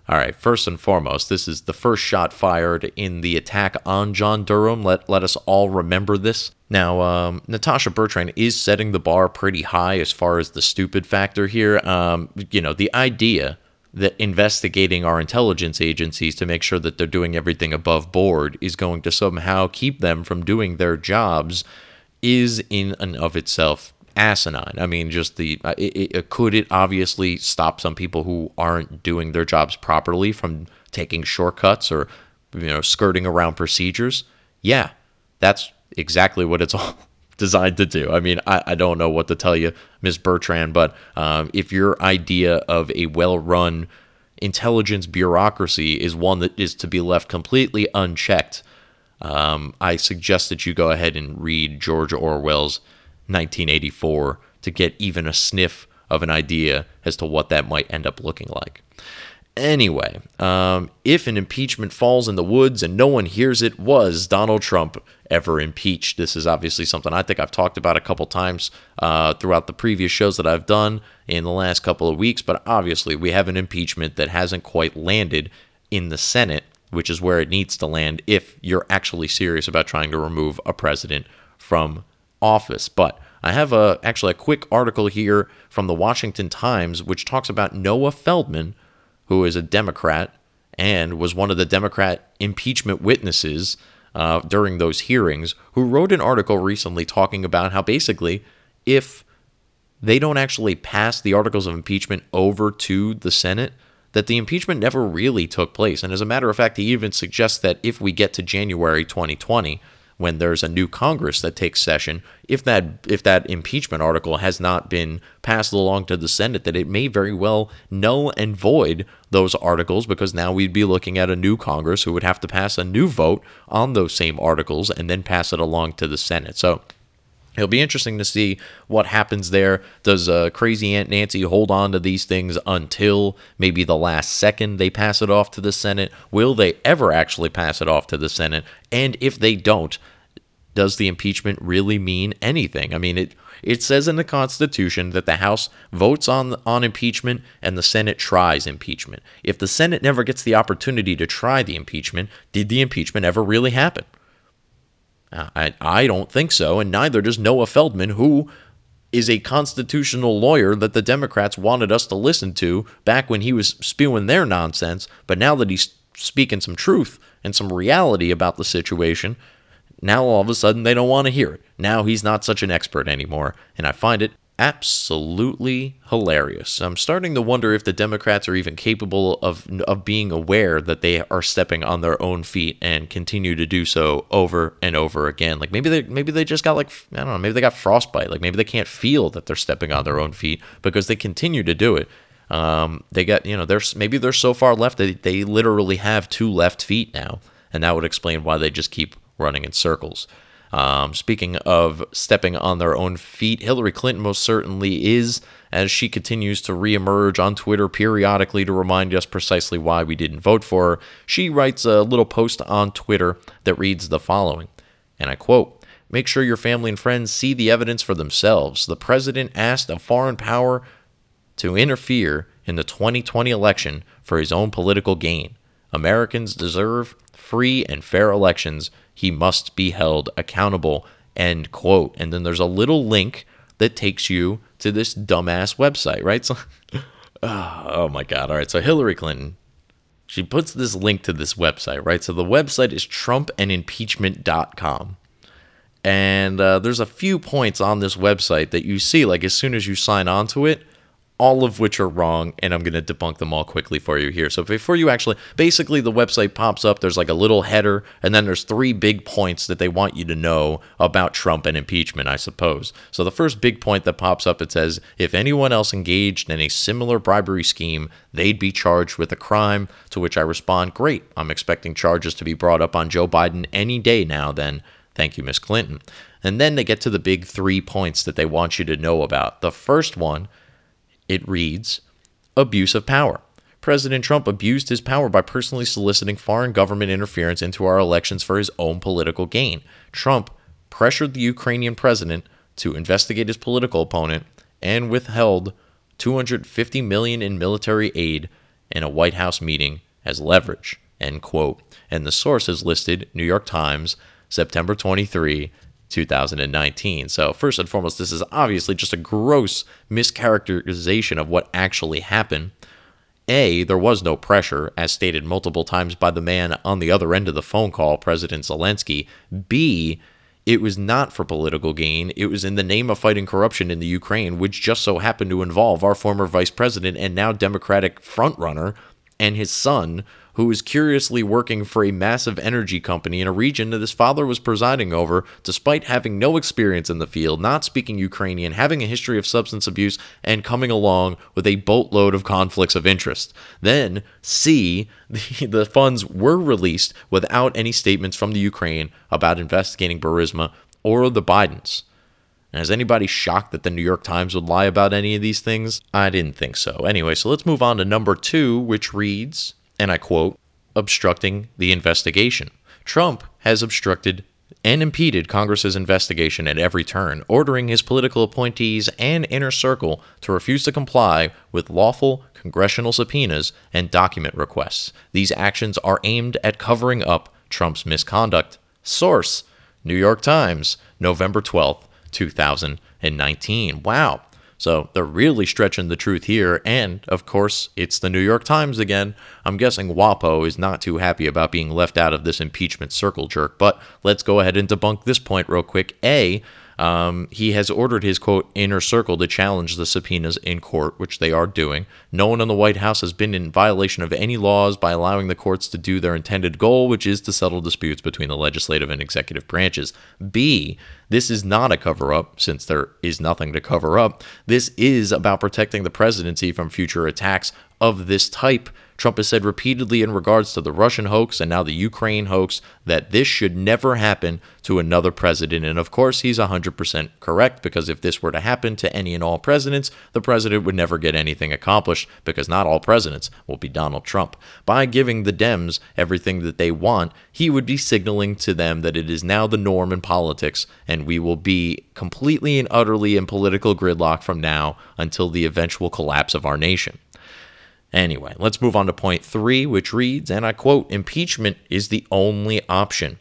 All right, first and foremost, this is the first shot fired in the attack on John Durham. Let, let us all remember this. Now, um, Natasha Bertrand is setting the bar pretty high as far as the stupid factor here. Um, you know, the idea that investigating our intelligence agencies to make sure that they're doing everything above board is going to somehow keep them from doing their jobs is in and of itself asinine. I mean, just the uh, it, it, could it obviously stop some people who aren't doing their jobs properly from taking shortcuts or you know skirting around procedures? Yeah, that's exactly what it's all designed to do. I mean, I, I don't know what to tell you, Ms. Bertrand, but um, if your idea of a well-run intelligence bureaucracy is one that is to be left completely unchecked, um, I suggest that you go ahead and read George Orwell's 1984 to get even a sniff of an idea as to what that might end up looking like. Anyway, um, if an impeachment falls in the woods and no one hears it, was Donald Trump ever impeached? This is obviously something I think I've talked about a couple times uh, throughout the previous shows that I've done in the last couple of weeks, but obviously we have an impeachment that hasn't quite landed in the Senate, which is where it needs to land if you're actually serious about trying to remove a president from office. But I have a actually a quick article here from the Washington Times which talks about Noah Feldman, who is a Democrat and was one of the Democrat impeachment witnesses uh, during those hearings, who wrote an article recently talking about how basically, if they don't actually pass the articles of impeachment over to the Senate, that the impeachment never really took place. And as a matter of fact, he even suggests that if we get to January 2020, when there's a new Congress that takes session, if that if that impeachment article has not been passed along to the Senate, that it may very well null and void those articles because now we'd be looking at a new Congress who would have to pass a new vote on those same articles and then pass it along to the Senate. So It'll be interesting to see what happens there. Does uh, crazy Aunt Nancy hold on to these things until maybe the last second they pass it off to the Senate? Will they ever actually pass it off to the Senate? And if they don't, does the impeachment really mean anything? I mean, it it says in the Constitution that the House votes on on impeachment and the Senate tries impeachment. If the Senate never gets the opportunity to try the impeachment, did the impeachment ever really happen? I, I don't think so, and neither does Noah Feldman, who is a constitutional lawyer that the Democrats wanted us to listen to back when he was spewing their nonsense. But now that he's speaking some truth and some reality about the situation, now all of a sudden they don't want to hear it. Now he's not such an expert anymore, and I find it absolutely hilarious. I'm starting to wonder if the Democrats are even capable of of being aware that they are stepping on their own feet and continue to do so over and over again. Like maybe they maybe they just got like I don't know, maybe they got frostbite. Like maybe they can't feel that they're stepping on their own feet because they continue to do it. Um, they got you know there's maybe they're so far left that they literally have two left feet now, and that would explain why they just keep running in circles. Um, speaking of stepping on their own feet, Hillary Clinton most certainly is, as she continues to reemerge on Twitter periodically to remind us precisely why we didn't vote for her. She writes a little post on Twitter that reads the following, and I quote, Make sure your family and friends see the evidence for themselves. The president asked a foreign power to interfere in the 2020 election for his own political gain. Americans deserve free and fair elections he must be held accountable. End quote. And then there's a little link that takes you to this dumbass website, right? So, oh my God. All right. So Hillary Clinton, she puts this link to this website, right? So the website is trumpandimpeachment.com. And uh, there's a few points on this website that you see, like as soon as you sign on to it, all of which are wrong, and I'm going to debunk them all quickly for you here. So before you actually, basically, the website pops up. There's like a little header, and then there's three big points that they want you to know about Trump and impeachment, I suppose. So the first big point that pops up, it says if anyone else engaged in a similar bribery scheme, they'd be charged with a crime. To which I respond, great. I'm expecting charges to be brought up on Joe Biden any day now. Then. Thank you, Miss Clinton. And then they get to the big three points that they want you to know about. The first one it reads Abuse of power. President Trump abused his power by personally soliciting foreign government interference into our elections for his own political gain. Trump pressured the Ukrainian president to investigate his political opponent and withheld 250 million in military aid in a White House meeting as leverage. End quote. And the source is listed New York Times, September 23, 2019. So, first and foremost, this is obviously just a gross mischaracterization of what actually happened. A, there was no pressure, as stated multiple times by the man on the other end of the phone call, President Zelensky. B, it was not for political gain. It was in the name of fighting corruption in the Ukraine, which just so happened to involve our former vice president and now Democratic frontrunner and his son, who was curiously working for a massive energy company in a region that his father was presiding over, despite having no experience in the field, not speaking Ukrainian, having a history of substance abuse, and coming along with a boatload of conflicts of interest. Then, C, the, the funds were released without any statements from the Ukraine about investigating Burisma or the Bidens. And is anybody shocked that the New York Times would lie about any of these things? I didn't think so. Anyway, so let's move on to number two, which reads and I quote, obstructing the investigation. Trump has obstructed and impeded Congress's investigation at every turn, ordering his political appointees and inner circle to refuse to comply with lawful congressional subpoenas and document requests. These actions are aimed at covering up Trump's misconduct. Source New York Times, November 12th, 2019. Wow. So they're really stretching the truth here. And of course, it's the New York Times again. I'm guessing WAPO is not too happy about being left out of this impeachment circle jerk. But let's go ahead and debunk this point real quick. A, um, he has ordered his quote inner circle to challenge the subpoenas in court, which they are doing. No one in the White House has been in violation of any laws by allowing the courts to do their intended goal, which is to settle disputes between the legislative and executive branches. B, this is not a cover up, since there is nothing to cover up. This is about protecting the presidency from future attacks of this type. Trump has said repeatedly in regards to the Russian hoax and now the Ukraine hoax that this should never happen to another president. And of course, he's 100% correct because if this were to happen to any and all presidents, the president would never get anything accomplished because not all presidents will be Donald Trump. By giving the Dems everything that they want, he would be signaling to them that it is now the norm in politics and we will be completely and utterly in political gridlock from now until the eventual collapse of our nation. Anyway, let's move on to point three, which reads, and I quote Impeachment is the only option.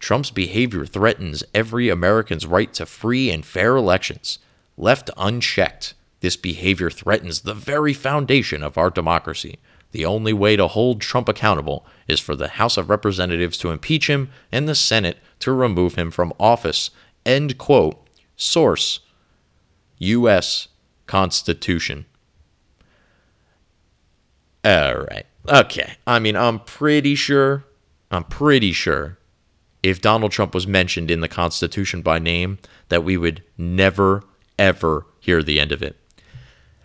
Trump's behavior threatens every American's right to free and fair elections. Left unchecked, this behavior threatens the very foundation of our democracy. The only way to hold Trump accountable is for the House of Representatives to impeach him and the Senate to remove him from office. End quote. Source U.S. Constitution. All right. Okay. I mean, I'm pretty sure, I'm pretty sure if Donald Trump was mentioned in the Constitution by name, that we would never, ever hear the end of it.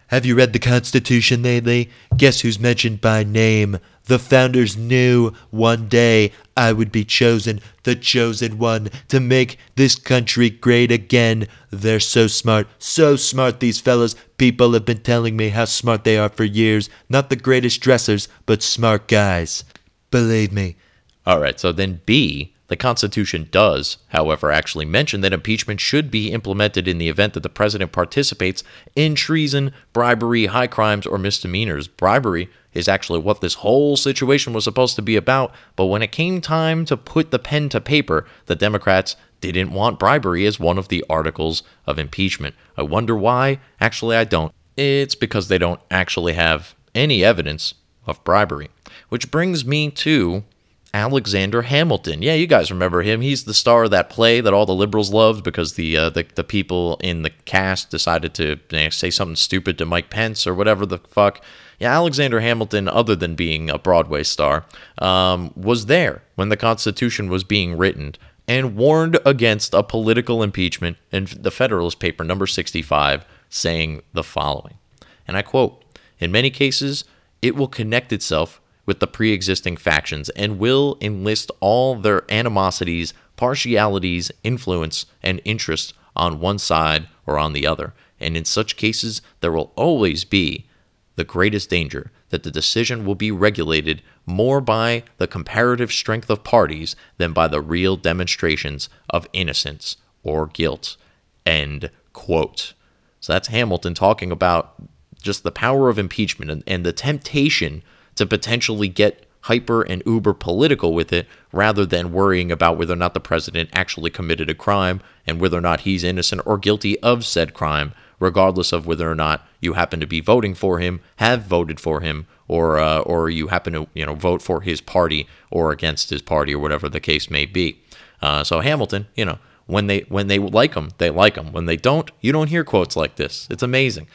Have you read the Constitution lately? Guess who's mentioned by name? The founders knew one day I would be chosen, the chosen one, to make this country great again. They're so smart, so smart, these fellas. People have been telling me how smart they are for years. Not the greatest dressers, but smart guys. Believe me. All right, so then B the Constitution does, however, actually mention that impeachment should be implemented in the event that the president participates in treason, bribery, high crimes, or misdemeanors. Bribery is actually what this whole situation was supposed to be about, but when it came time to put the pen to paper, the Democrats didn't want bribery as one of the articles of impeachment. I wonder why? Actually, I don't. It's because they don't actually have any evidence of bribery. Which brings me to Alexander Hamilton. Yeah, you guys remember him. He's the star of that play that all the liberals loved because the uh, the, the people in the cast decided to you know, say something stupid to Mike Pence or whatever the fuck. Yeah, Alexander Hamilton, other than being a Broadway star, um, was there when the Constitution was being written and warned against a political impeachment in the Federalist paper number 65, saying the following. And I quote In many cases, it will connect itself with the pre existing factions and will enlist all their animosities, partialities, influence, and interests on one side or on the other. And in such cases, there will always be the greatest danger that the decision will be regulated more by the comparative strength of parties than by the real demonstrations of innocence or guilt. End quote. So that's Hamilton talking about just the power of impeachment and, and the temptation to potentially get hyper and uber political with it rather than worrying about whether or not the president actually committed a crime and whether or not he's innocent or guilty of said crime, regardless of whether or not you happen to be voting for him, have voted for him, or uh, or you happen to you know vote for his party or against his party or whatever the case may be. Uh, so Hamilton, you know, when they when they like him, they like him. When they don't, you don't hear quotes like this. It's amazing.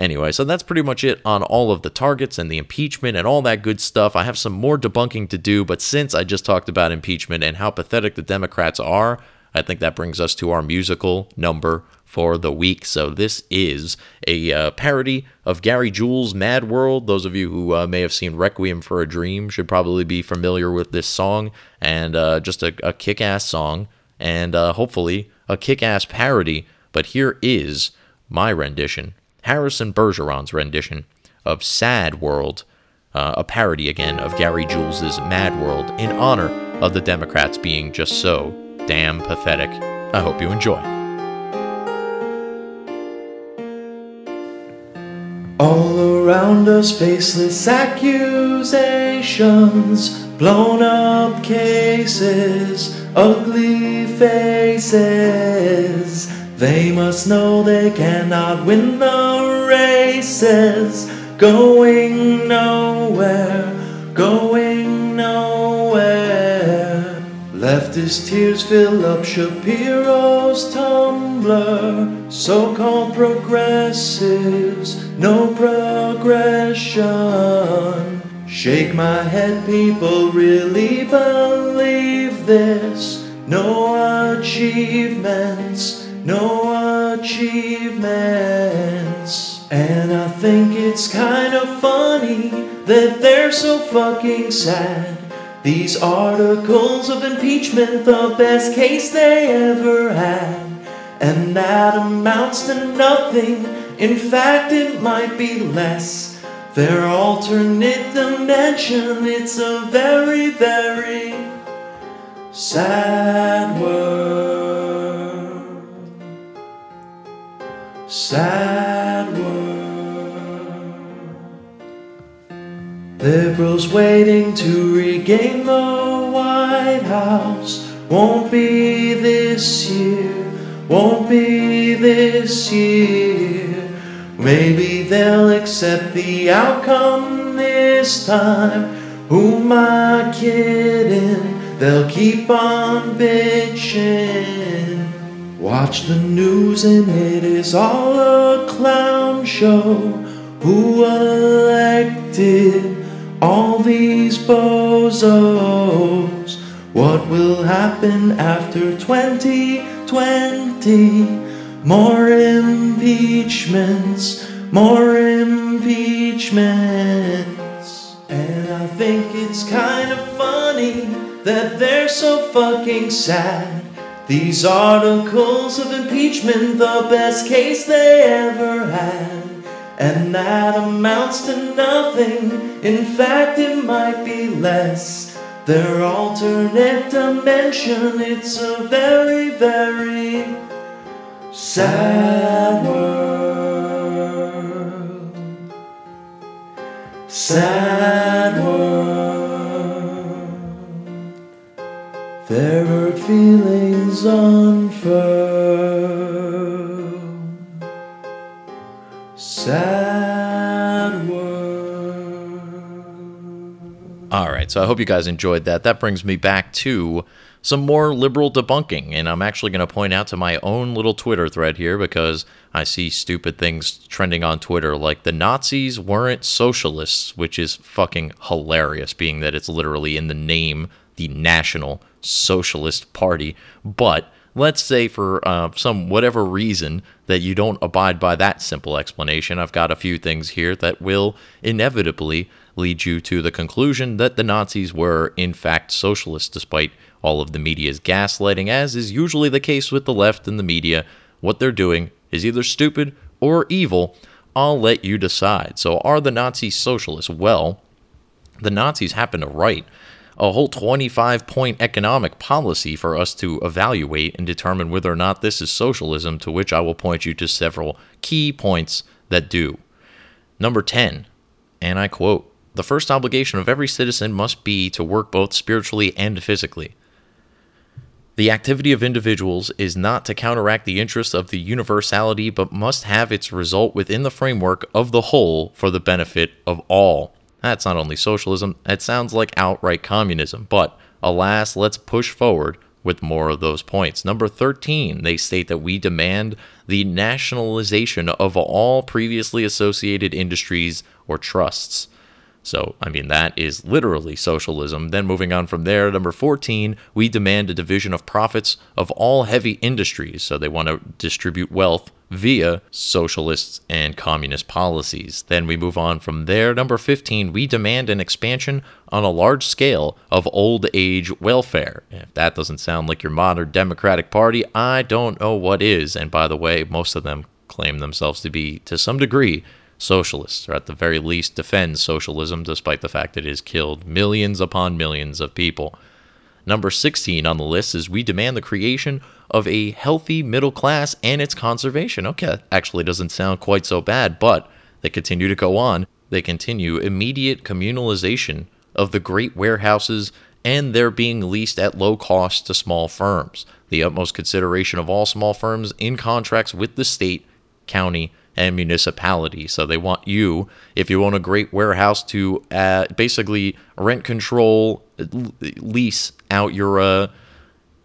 Anyway, so that's pretty much it on all of the targets and the impeachment and all that good stuff. I have some more debunking to do, but since I just talked about impeachment and how pathetic the Democrats are, I think that brings us to our musical number for the week. So this is a uh, parody of Gary Jules' Mad World. Those of you who uh, may have seen Requiem for a Dream should probably be familiar with this song, and uh, just a, a kick ass song, and uh, hopefully a kick ass parody. But here is my rendition Harrison Bergeron's rendition of Sad World, uh, a parody again of Gary Jules' Mad World, in honor of the Democrats being just so damn pathetic. I hope you enjoy. All around us, faceless accusations, blown up cases, ugly faces They must know they cannot win the races. Going nowhere, going nowhere. Leftist tears fill up Shapiro's tumbler. So called progressives, no progression. Shake my head, people really believe this. No achievements, no achievements. And I think it's kind of funny that they're so fucking sad. These articles of impeachment, the best case they ever had. And that amounts to nothing. In fact, it might be less. Their alternate dimension, it's a very, very sad world. Sad world. Liberals waiting to regain the White House. Won't be this year, won't be this year. Maybe they'll accept the outcome this time. Who am I kidding? They'll keep on bitching. Watch the news and it is all a clown show. Who elected all these bozos? What will happen after 2020? More impeachments, more impeachments. And I think it's kind of funny that they're so fucking sad. These articles of impeachment, the best case they ever had. And that amounts to nothing. In fact, it might be less. Their alternate dimension, it's a very, very sad world. Sad world. There are feelings unfurled. Sad world. All right, so I hope you guys enjoyed that. That brings me back to some more liberal debunking, and I'm actually going to point out to my own little Twitter thread here because I see stupid things trending on Twitter like the Nazis weren't socialists, which is fucking hilarious, being that it's literally in the name the National Socialist Party. But let's say for uh, some whatever reason that you don't abide by that simple explanation, I've got a few things here that will inevitably lead you to the conclusion that the Nazis were in fact socialists, despite all of the media's gaslighting, as is usually the case with the left and the media. What they're doing is either stupid or evil. I'll let you decide. So, are the Nazis socialists? Well, the Nazis happen to write a whole 25 point economic policy for us to evaluate and determine whether or not this is socialism, to which I will point you to several key points that do. Number 10, and I quote The first obligation of every citizen must be to work both spiritually and physically. The activity of individuals is not to counteract the interests of the universality, but must have its result within the framework of the whole for the benefit of all. That's not only socialism, it sounds like outright communism, but alas, let's push forward with more of those points. Number 13, they state that we demand the nationalization of all previously associated industries or trusts. So, I mean, that is literally socialism. Then moving on from there, number 14, we demand a division of profits of all heavy industries. So they want to distribute wealth via socialist and communist policies. Then we move on from there. Number 15, we demand an expansion on a large scale of old age welfare. If that doesn't sound like your modern Democratic Party, I don't know what is. And by the way, most of them claim themselves to be, to some degree, socialists, or at the very least defend socialism, despite the fact that it has killed millions upon millions of people. Number 16 on the list is we demand the creation of a healthy middle class and its conservation. Okay, actually doesn't sound quite so bad, but they continue to go on. They continue immediate communalization of the great warehouses and they're being leased at low cost to small firms. the utmost consideration of all small firms in contracts with the state, county, and municipality. So they want you, if you own a great warehouse, to uh, basically rent control, lease out your uh,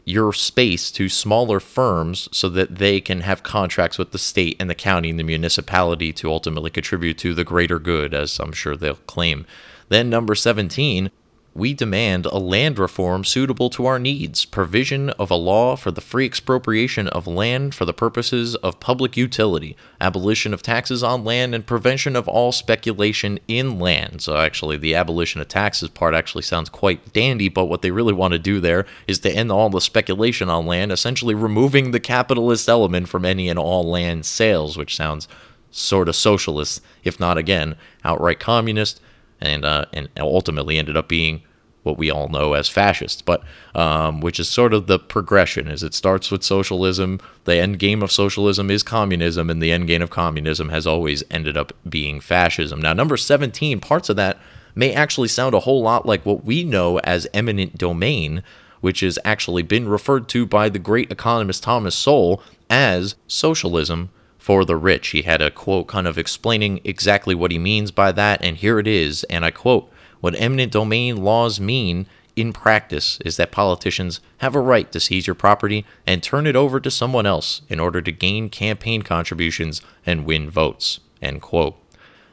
your space to smaller firms so that they can have contracts with the state and the county and the municipality to ultimately contribute to the greater good, as I'm sure they'll claim. Then, number 17, we demand a land reform suitable to our needs, provision of a law for the free expropriation of land for the purposes of public utility, abolition of taxes on land, and prevention of all speculation in land. So, actually, the abolition of taxes part actually sounds quite dandy, but what they really want to do there is to end all the speculation on land, essentially removing the capitalist element from any and all land sales, which sounds sort of socialist, if not again outright communist and uh, and ultimately ended up being what we all know as fascists, but um, which is sort of the progression. Is it starts with socialism, the end game of socialism is communism, and the end game of communism has always ended up being fascism. Now, number seventeen, parts of that may actually sound a whole lot like what we know as eminent domain, which has actually been referred to by the great economist Thomas Sowell as socialism for the rich. He had a quote kind of explaining exactly what he means by that, and here it is, and I quote What eminent domain laws mean in practice is that politicians have a right to seize your property and turn it over to someone else in order to gain campaign contributions and win votes. End quote.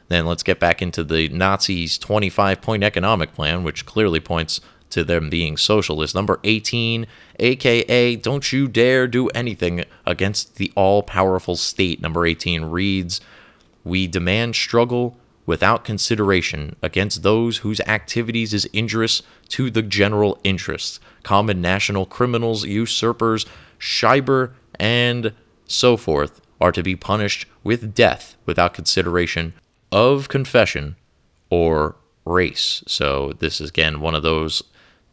Then let's get back into the Nazis' 25 point economic plan, which clearly points to them being socialist. Number 18, aka Don't You Dare Do Anything Against the All Powerful State. Number 18 reads We demand struggle without consideration against those whose activities is injurious to the general interest. Common national criminals, usurpers, Schreiber, and so forth are to be punished with death without consideration of confession or race. So, this is again one of those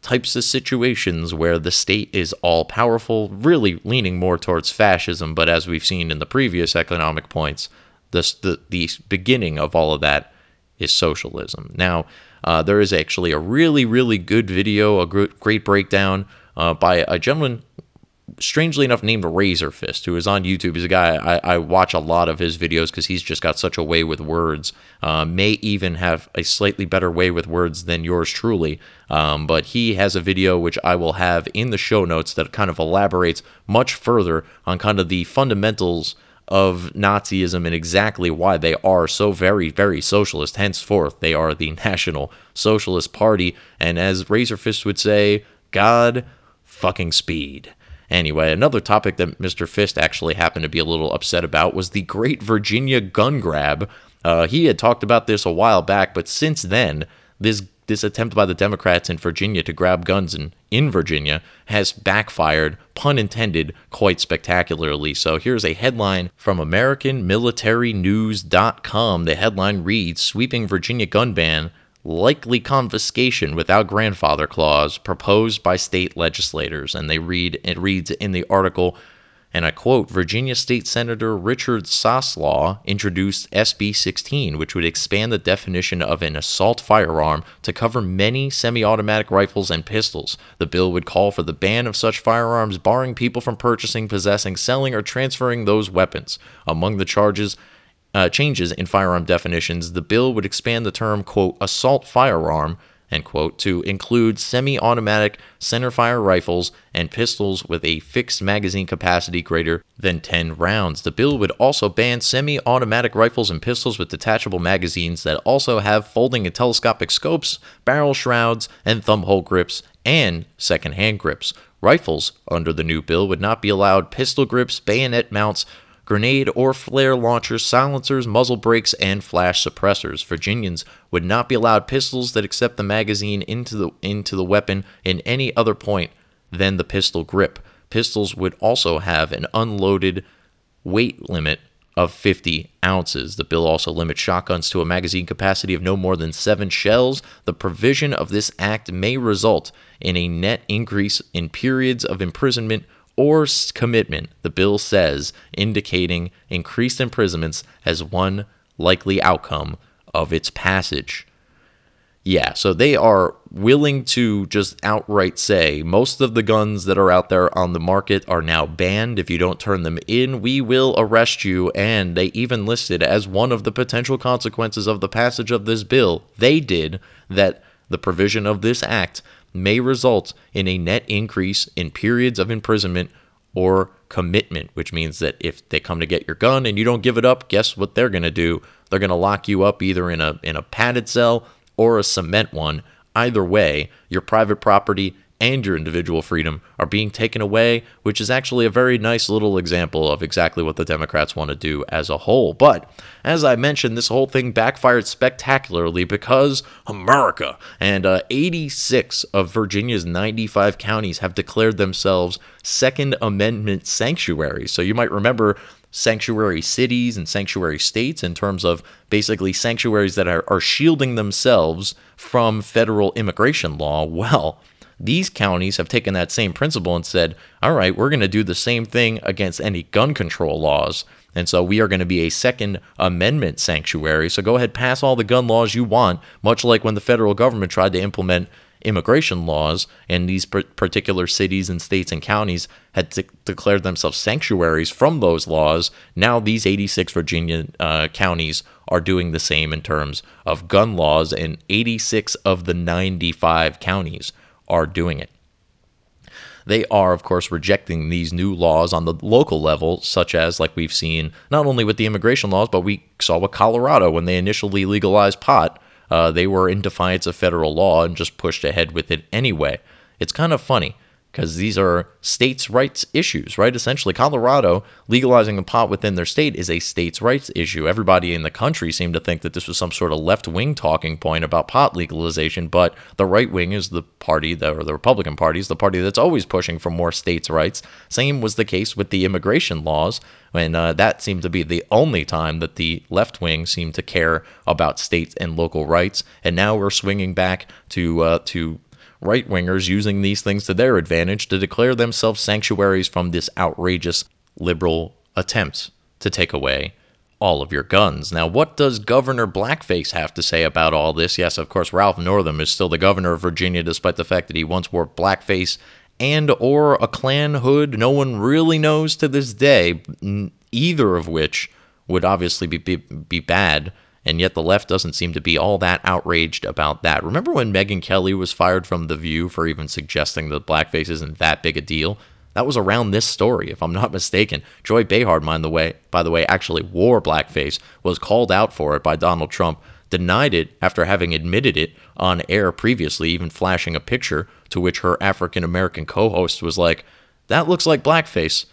types of situations where the state is all powerful, really leaning more towards fascism. But as we've seen in the previous economic points, this, the, the beginning of all of that is socialism. Now, uh, there is actually a really, really good video, a great breakdown uh, by a gentleman strangely enough named Razorfist, who is on YouTube. He's a guy I, I watch a lot of his videos because he's just got such a way with words. Uh, may even have a slightly better way with words than yours truly. Um, but he has a video which I will have in the show notes that kind of elaborates much further on kind of the fundamentals of Nazism and exactly why they are so very, very socialist. Henceforth, they are the National Socialist Party. And as Razorfist would say, God fucking speed. Anyway, another topic that Mr. Fist actually happened to be a little upset about was the Great Virginia Gun Grab. Uh, he had talked about this a while back, but since then, this this attempt by the Democrats in Virginia to grab guns in, in Virginia has backfired, pun intended, quite spectacularly. So here's a headline from AmericanMilitaryNews.com. The headline reads Sweeping Virginia gun ban likely confiscation without grandfather clause proposed by state legislators and they read it reads in the article and I quote Virginia State Senator Richard Saslaw introduced SB 16, which would expand the definition of an assault firearm to cover many semi automatic rifles and pistols. The bill would call for the ban of such firearms, barring people from purchasing, possessing, selling, or transferring those weapons. Among the charges uh, changes in firearm definitions, the bill would expand the term, quote, assault firearm, end quote, to include semi automatic centerfire rifles and pistols with a fixed magazine capacity greater than 10 rounds. The bill would also ban semi automatic rifles and pistols with detachable magazines that also have folding and telescopic scopes, barrel shrouds, and thumbhole grips, and second hand grips. Rifles, under the new bill, would not be allowed pistol grips, bayonet mounts, grenade or flare launchers, silencers, muzzle brakes, and flash suppressors. Virginians would not be allowed pistols that accept the magazine into the into the weapon in any other point than the pistol grip. Pistols would also have an unloaded weight limit of 50 ounces. The bill also limits shotguns to a magazine capacity of no more than seven shells. The provision of this act may result in a net increase in periods of imprisonment or commitment, the bill says, indicating increased imprisonments as one likely outcome of its passage. Yeah, so they are willing to just outright say most of the guns that are out there on the market are now banned. If you don't turn them in, we will arrest you. And they even listed as one of the potential consequences of the passage of this bill, they did that the provision of this act may result in a net increase in periods of imprisonment or commitment, which means that if they come to get your gun and you don't give it up, guess what they're going to do? They're going to lock you up either in a in a padded cell or a cement one. Either way, your private property and your individual freedom are being taken away, which is actually a very nice little example of exactly what the Democrats want to do as a whole. But as I mentioned, this whole thing backfired spectacularly because America and uh, 86 of Virginia's 95 counties have declared themselves Second Amendment sanctuaries. So you might remember sanctuary cities and sanctuary states in terms of basically sanctuaries that are, are shielding themselves from federal immigration law. Well, these counties have taken that same principle and said, all right, we're going to do the same thing against any gun control laws. And so we are going to be a Second Amendment sanctuary. So go ahead, pass all the gun laws you want, much like when the federal government tried to implement immigration laws, and these particular cities and states and counties had de- declared themselves sanctuaries from those laws. Now, these 86 Virginia uh, counties are doing the same in terms of gun laws, and 86 of the 95 counties are doing it. They are, of course, rejecting these new laws on the local level, such as, like we've seen, not only with the immigration laws, but we saw with Colorado when they initially legalized pot uh, they were in defiance of federal law and just pushed ahead with it anyway. It's kind of funny because these are states' rights issues, right? Essentially, Colorado legalizing the pot within their state is a states' rights issue. Everybody in the country seemed to think that this was some sort of left wing talking point about pot legalization, but the right wing is the party, that, or the Republican Party is the party that's always pushing for more states' rights. Same was the case with the immigration laws, and uh, that seemed to be the only time that the left wing seemed to care about states and local rights. And now we're swinging back to uh, to right wingers using these things to their advantage to declare themselves sanctuaries from this outrageous liberal attempt to take away all of your guns. Now, what does Governor Blackface have to say about all this? Yes, of course, Ralph Northam is still the governor of Virginia, despite the fact that he once wore blackface and or a Klan hood. No one really knows to this day, either of which would obviously be, be, be bad and yet the left doesn't seem to be all that outraged about that. Remember when Megyn Kelly was fired from The View for even suggesting that blackface isn't that big a deal? That was around this story, if I'm not mistaken. Joy Behar, mind the way, by the way, actually wore blackface, was called out for it by Donald Trump, denied it after having admitted it on air previously, even flashing a picture to which her African American co-host was like, "That looks like blackface,"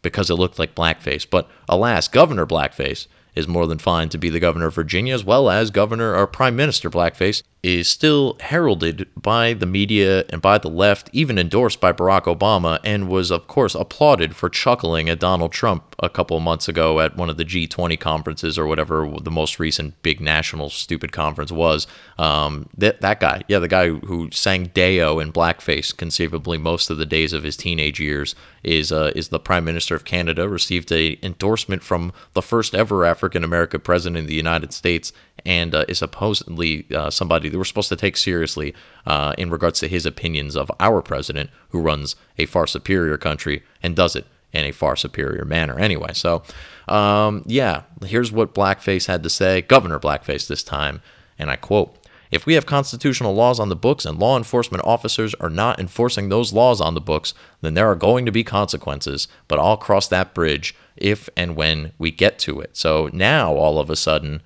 because it looked like blackface. But alas, Governor Blackface is more than fine to be the governor of Virginia, as well as Governor or Prime Minister Blackface, is still heralded by the media and by the left, even endorsed by Barack Obama, and was, of course, applauded for chuckling at Donald Trump a couple of months ago at one of the G20 conferences or whatever the most recent big national stupid conference was. Um, that, that guy, yeah, the guy who sang Day-O in blackface conceivably most of the days of his teenage years, is, uh, is the Prime Minister of Canada, received a endorsement from the first ever African American president of the United States and uh, is supposedly uh, somebody that we're supposed to take seriously uh, in regards to his opinions of our president, who runs a far superior country and does it in a far superior manner anyway. So, um, yeah, here's what Blackface had to say, Governor Blackface this time, and I quote. If we have constitutional laws on the books and law enforcement officers are not enforcing those laws on the books, then there are going to be consequences, but I'll cross that bridge if and when we get to it. So now all of a sudden,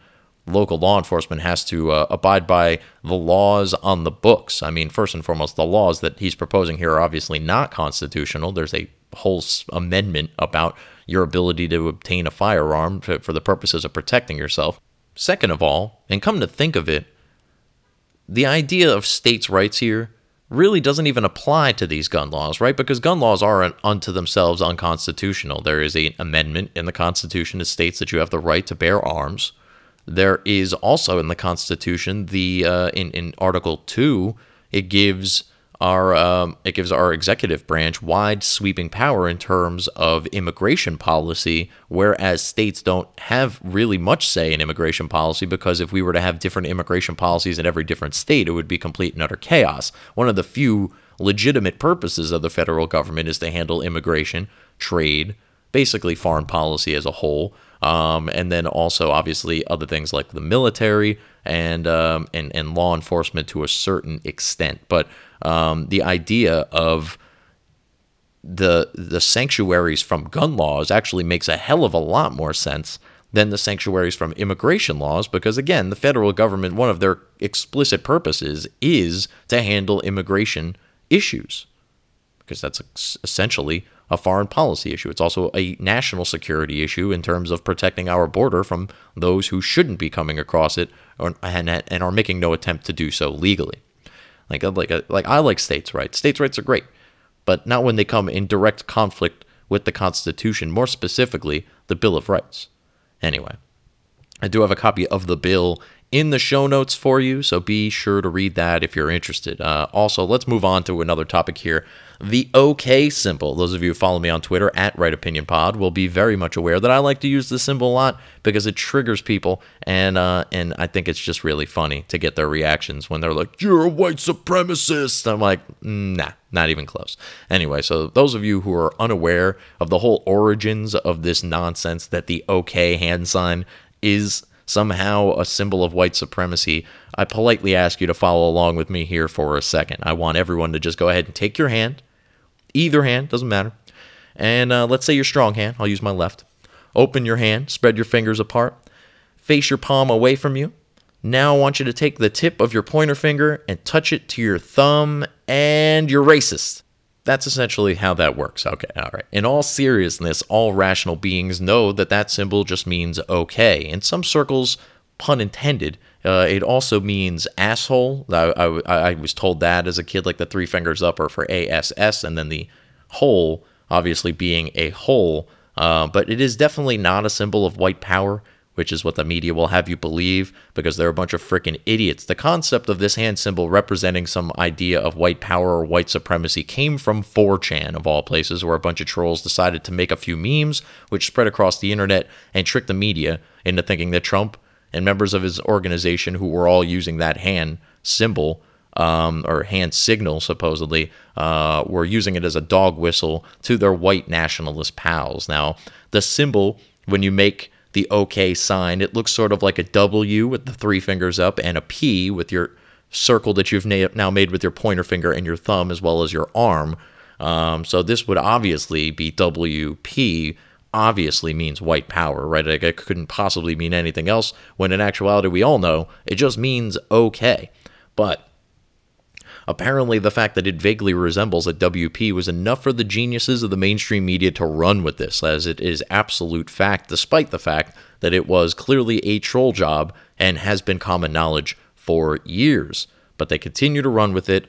local law enforcement has to uh, abide by the laws on the books. I mean, first and foremost, the laws that he's proposing here are obviously not constitutional. There's a whole amendment about your ability to obtain a firearm for, for the purposes of protecting yourself. Second of all, and come to think of it, the idea of states' rights here really doesn't even apply to these gun laws, right? Because gun laws are unto themselves unconstitutional. There is an amendment in the Constitution that states that you have the right to bear arms. There is also in the Constitution the uh, in in Article Two it gives our um, it gives our executive branch wide sweeping power in terms of immigration policy, whereas states don't have really much say in immigration policy because if we were to have different immigration policies in every different state, it would be complete and utter chaos. One of the few legitimate purposes of the federal government is to handle immigration, trade, basically foreign policy as a whole. Um, and then also obviously other things like the military and um, and and law enforcement to a certain extent. But um, the idea of the the sanctuaries from gun laws actually makes a hell of a lot more sense than the sanctuaries from immigration laws because again the federal government one of their explicit purposes is to handle immigration issues because that's essentially a foreign policy issue. It's also a national security issue in terms of protecting our border from those who shouldn't be coming across it or, and, and are making no attempt to do so legally. Like like like I like states' rights. States' rights are great, but not when they come in direct conflict with the Constitution, more specifically the Bill of Rights. Anyway, I do have a copy of the bill in the show notes for you, so be sure to read that if you're interested. Uh, also, let's move on to another topic here. The OK symbol. Those of you who follow me on Twitter at Right Opinion Pod will be very much aware that I like to use this symbol a lot because it triggers people, and uh, and I think it's just really funny to get their reactions when they're like, "You're a white supremacist." I'm like, "Nah, not even close." Anyway, so those of you who are unaware of the whole origins of this nonsense that the OK hand sign is somehow a symbol of white supremacy, I politely ask you to follow along with me here for a second. I want everyone to just go ahead and take your hand, either hand, doesn't matter. And uh, let's say your strong hand, I'll use my left. Open your hand, spread your fingers apart, face your palm away from you. Now I want you to take the tip of your pointer finger and touch it to your thumb, and you're racist. That's essentially how that works. Okay, all right. In all seriousness, all rational beings know that that symbol just means okay. In some circles, pun intended, uh, it also means asshole. I, I, I, was told that as a kid, like the three fingers up are for ASS, and then the hole, obviously being a hole. Uh, but it is definitely not a symbol of white power which is what the media will have you believe because they're a bunch of freaking idiots. The concept of this hand symbol representing some idea of white power or white supremacy came from 4chan, of all places, where a bunch of trolls decided to make a few memes, which spread across the internet and tricked the media into thinking that Trump and members of his organization, who were all using that hand symbol, um, or hand signal, supposedly, uh, were using it as a dog whistle to their white nationalist pals. Now, the symbol, when you make the OK sign. It looks sort of like a W with the three fingers up and a P with your circle that you've na- now made with your pointer finger and your thumb as well as your arm. Um, so this would obviously be WP. Obviously means white power, right? Like it couldn't possibly mean anything else. When in actuality, we all know it just means okay. But Apparently, the fact that it vaguely resembles a WP was enough for the geniuses of the mainstream media to run with this, as it is absolute fact, despite the fact that it was clearly a troll job and has been common knowledge for years. But they continue to run with it.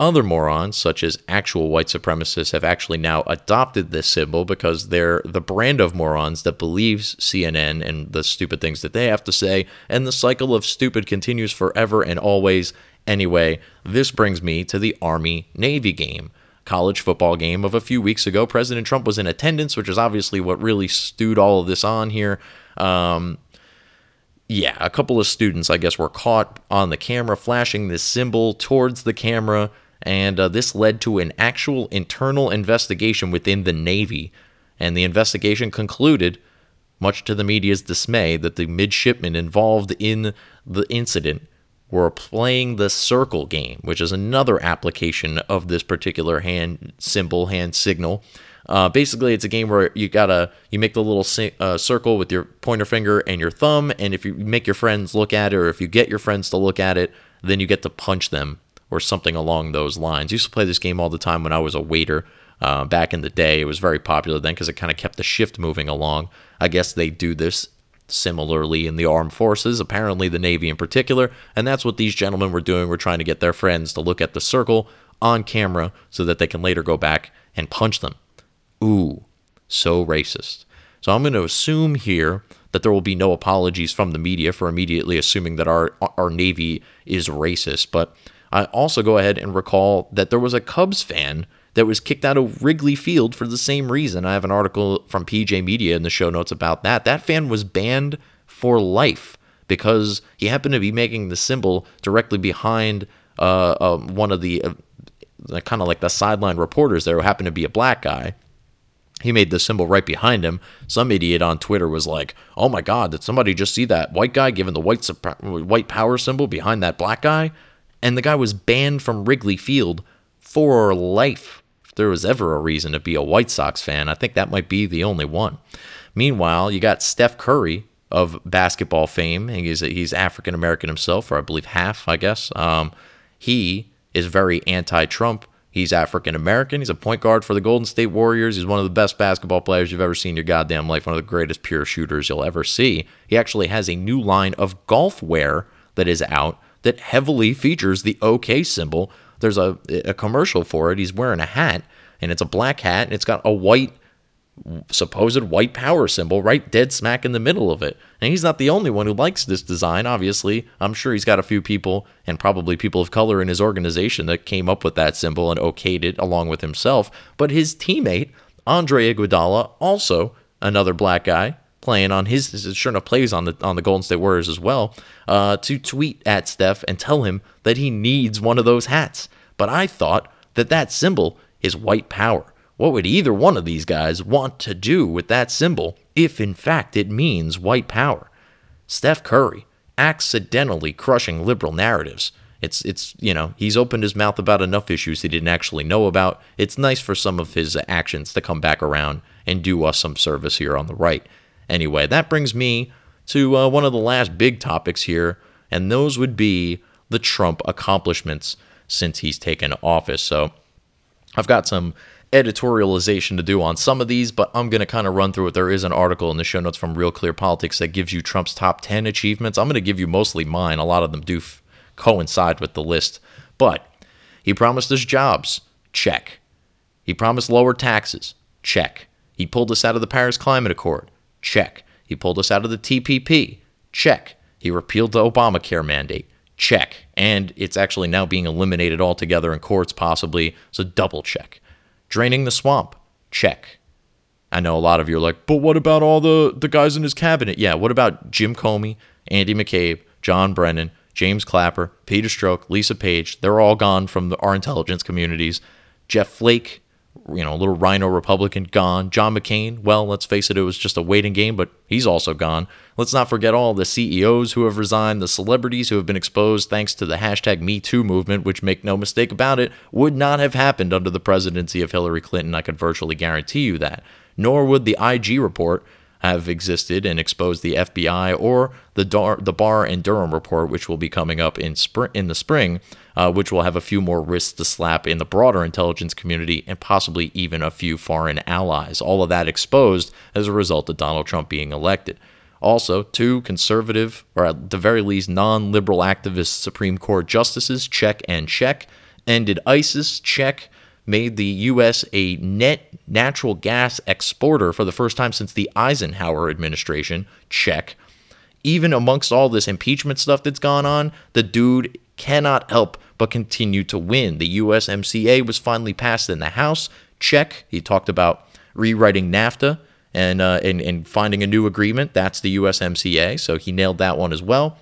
Other morons, such as actual white supremacists, have actually now adopted this symbol because they're the brand of morons that believes CNN and the stupid things that they have to say, and the cycle of stupid continues forever and always Anyway, this brings me to the Army Navy game. College football game of a few weeks ago. President Trump was in attendance, which is obviously what really stewed all of this on here. Um, yeah, a couple of students, I guess, were caught on the camera flashing this symbol towards the camera, and uh, this led to an actual internal investigation within the Navy. And the investigation concluded, much to the media's dismay, that the midshipmen involved in the incident were playing the circle game, which is another application of this particular hand symbol, hand signal. Uh, basically, it's a game where you gotta you make the little uh, circle with your pointer finger and your thumb, and if you make your friends look at it, or if you get your friends to look at it, then you get to punch them or something along those lines. I used to play this game all the time when I was a waiter. Uh, back in the day, it was very popular then because it kind of kept the shift moving along. I guess they do this similarly in the armed forces, apparently the Navy in particular, and that's what these gentlemen were doing. We're trying to get their friends to look at the circle on camera so that they can later go back and punch them. Ooh, so racist. So I'm going to assume here that there will be no apologies from the media for immediately assuming that our our Navy is racist, but I also go ahead and recall that there was a Cubs fan that was kicked out of Wrigley Field for the same reason. I have an article from PJ Media in the show notes about that. That fan was banned for life because he happened to be making the symbol directly behind uh, uh, one of the uh, kind of like the sideline reporters there who happened to be a black guy. He made the symbol right behind him. Some idiot on Twitter was like, "Oh my God, did somebody just see that white guy giving the white white power symbol behind that black guy?" And the guy was banned from Wrigley Field for life. If there was ever a reason to be a White Sox fan, I think that might be the only one. Meanwhile, you got Steph Curry of basketball fame. He's he's African American himself, or I believe half, I guess. Um, he is very anti-Trump. He's African American. He's a point guard for the Golden State Warriors. He's one of the best basketball players you've ever seen in your goddamn life. One of the greatest pure shooters you'll ever see. He actually has a new line of golf wear that is out that heavily features the OK symbol. There's a, a commercial for it. He's wearing a hat, and it's a black hat, and it's got a white supposed white power symbol right dead smack in the middle of it. And he's not the only one who likes this design, obviously. I'm sure he's got a few people and probably people of color in his organization that came up with that symbol and okayed it along with himself. But his teammate, Andre Iguodala, also another black guy, playing on his, sure enough plays on the on the Golden State Warriors as well, uh, to tweet at Steph and tell him that he needs one of those hats. But I thought that that symbol is white power. What would either one of these guys want to do with that symbol if in fact it means white power? Steph Curry accidentally crushing liberal narratives. It's it's you know, he's opened his mouth about enough issues he didn't actually know about. It's nice for some of his actions to come back around and do us some service here on the right. Anyway, that brings me to uh, one of the last big topics here, and those would be the Trump accomplishments since he's taken office. So I've got some editorialization to do on some of these, but I'm going to kind of run through it. There is an article in the show notes from Real Clear Politics that gives you Trump's top 10 achievements. I'm going to give you mostly mine. A lot of them do f- coincide with the list. But he promised us jobs. Check. He promised lower taxes. Check. He pulled us out of the Paris Climate Accord. Check. He pulled us out of the TPP. Check. He repealed the Obamacare mandate. Check. And it's actually now being eliminated altogether in courts, possibly. So double check. Draining the swamp. Check. I know a lot of you are like, but what about all the, the guys in his cabinet? Yeah, what about Jim Comey, Andy McCabe, John Brennan, James Clapper, Peter Strzok, Lisa Page? They're all gone from the, our intelligence communities. Jeff Flake, you know, a little RINO Republican gone. John McCain, well, let's face it, it was just a waiting game, but he's also gone. Let's not forget all the CEOs who have resigned, the celebrities who have been exposed thanks to the hashtag MeToo movement, which, make no mistake about it, would not have happened under the presidency of Hillary Clinton. I could virtually guarantee you that. Nor would the IG report have existed and exposed the FBI or the Dar- the Barr and Durham report, which will be coming up in spring in the spring, uh, which will have a few more wrists to slap in the broader intelligence community and possibly even a few foreign allies. All of that exposed as a result of Donald Trump being elected. Also, two conservative, or at the very least non-liberal activist Supreme Court justices, check and check, ended ISIS, check made the U.S. a net natural gas exporter for the first time since the Eisenhower administration. Check. Even amongst all this impeachment stuff that's gone on, the dude cannot help but continue to win. The USMCA was finally passed in the House. Check. He talked about rewriting NAFTA and, uh, and, and finding a new agreement. That's the USMCA. So he nailed that one as well.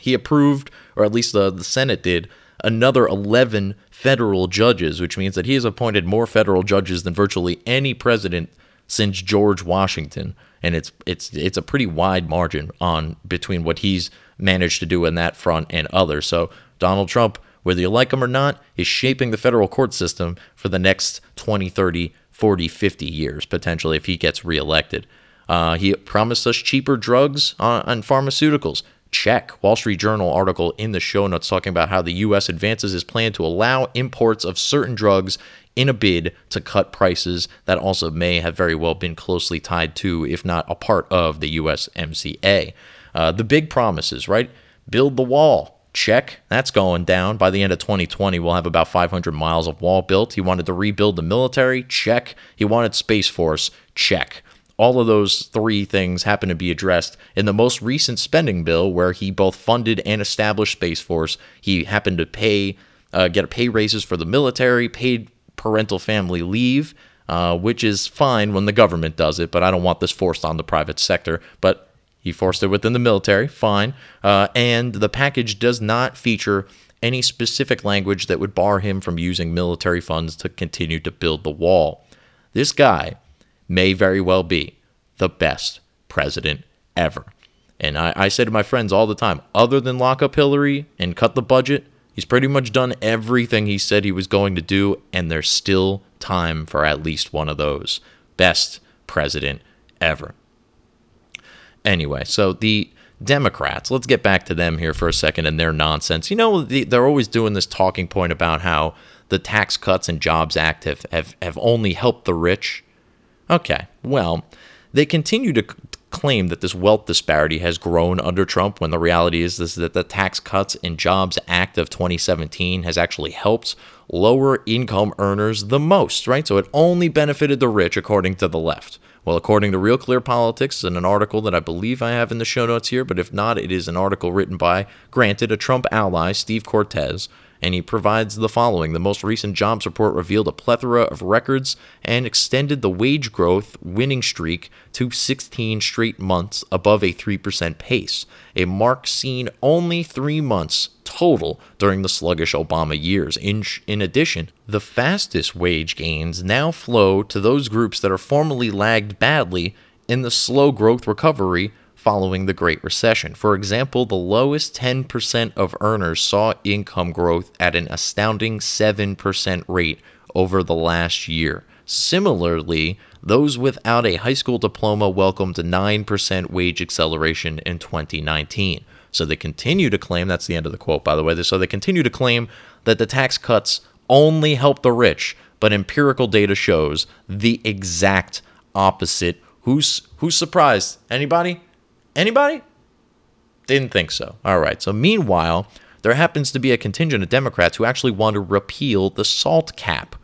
He approved, or at least the, the Senate did, another 11 federal judges, which means that he has appointed more federal judges than virtually any president since George Washington. And it's it's it's a pretty wide margin on between what he's managed to do in that front and others. So Donald Trump, whether you like him or not, is shaping the federal court system for the next 20, 30, 40, 50 years, potentially, if he gets reelected. Uh, he promised us cheaper drugs on, on pharmaceuticals. Check. Wall Street Journal article in the show notes talking about how the U.S. advances its plan to allow imports of certain drugs in a bid to cut prices that also may have very well been closely tied to, if not a part of, the USMCA. Uh, the big promises, right? Build the wall. Check. That's going down. By the end of 2020, we'll have about 500 miles of wall built. He wanted to rebuild the military. Check. He wanted Space Force. Check. all of those three things happen to be addressed in the most recent spending bill, where he both funded and established Space Force. He happened to pay, uh, get pay raises for the military, paid parental family leave, uh, which is fine when the government does it, but I don't want this forced on the private sector. But he forced it within the military, fine. Uh, and the package does not feature any specific language that would bar him from using military funds to continue to build the wall. This guy may very well be the best president ever. And I, I say to my friends all the time, other than lock up Hillary and cut the budget, he's pretty much done everything he said he was going to do, and there's still time for at least one of those. Best president ever. Anyway, so the Democrats, let's get back to them here for a second and their nonsense. You know, they're always doing this talking point about how the Tax Cuts and Jobs Act have, have, have only helped the rich. Okay, well, they continue to claim that this wealth disparity has grown under Trump when the reality is this, that the Tax Cuts and Jobs Act of 2017 has actually helped lower income earners the most, right? So it only benefited the rich according to the left. Well, according to Real Clear Politics, in an article that I believe I have in the show notes here, but if not, it is an article written by, granted, a Trump ally, Steve Cortes, and he provides the following. The most recent jobs report revealed a plethora of records and extended the wage growth winning streak to 16 straight months above a 3% pace, a mark seen only three months total during the sluggish Obama years. In, in addition, the fastest wage gains now flow to those groups that are formerly lagged badly in the slow growth recovery following the Great Recession. For example, the lowest 10% of earners saw income growth at an astounding 7% rate over the last year. Similarly, those without a high school diploma welcomed a 9% wage acceleration in 2019. So they continue to claim, that's the end of the quote, by the way. So they continue to claim that the tax cuts only help the rich, but empirical data shows the exact opposite. Who's who's surprised? Anybody? Anybody? Didn't think so. All right. So, meanwhile, there happens to be a contingent of Democrats who actually want to repeal the SALT cap,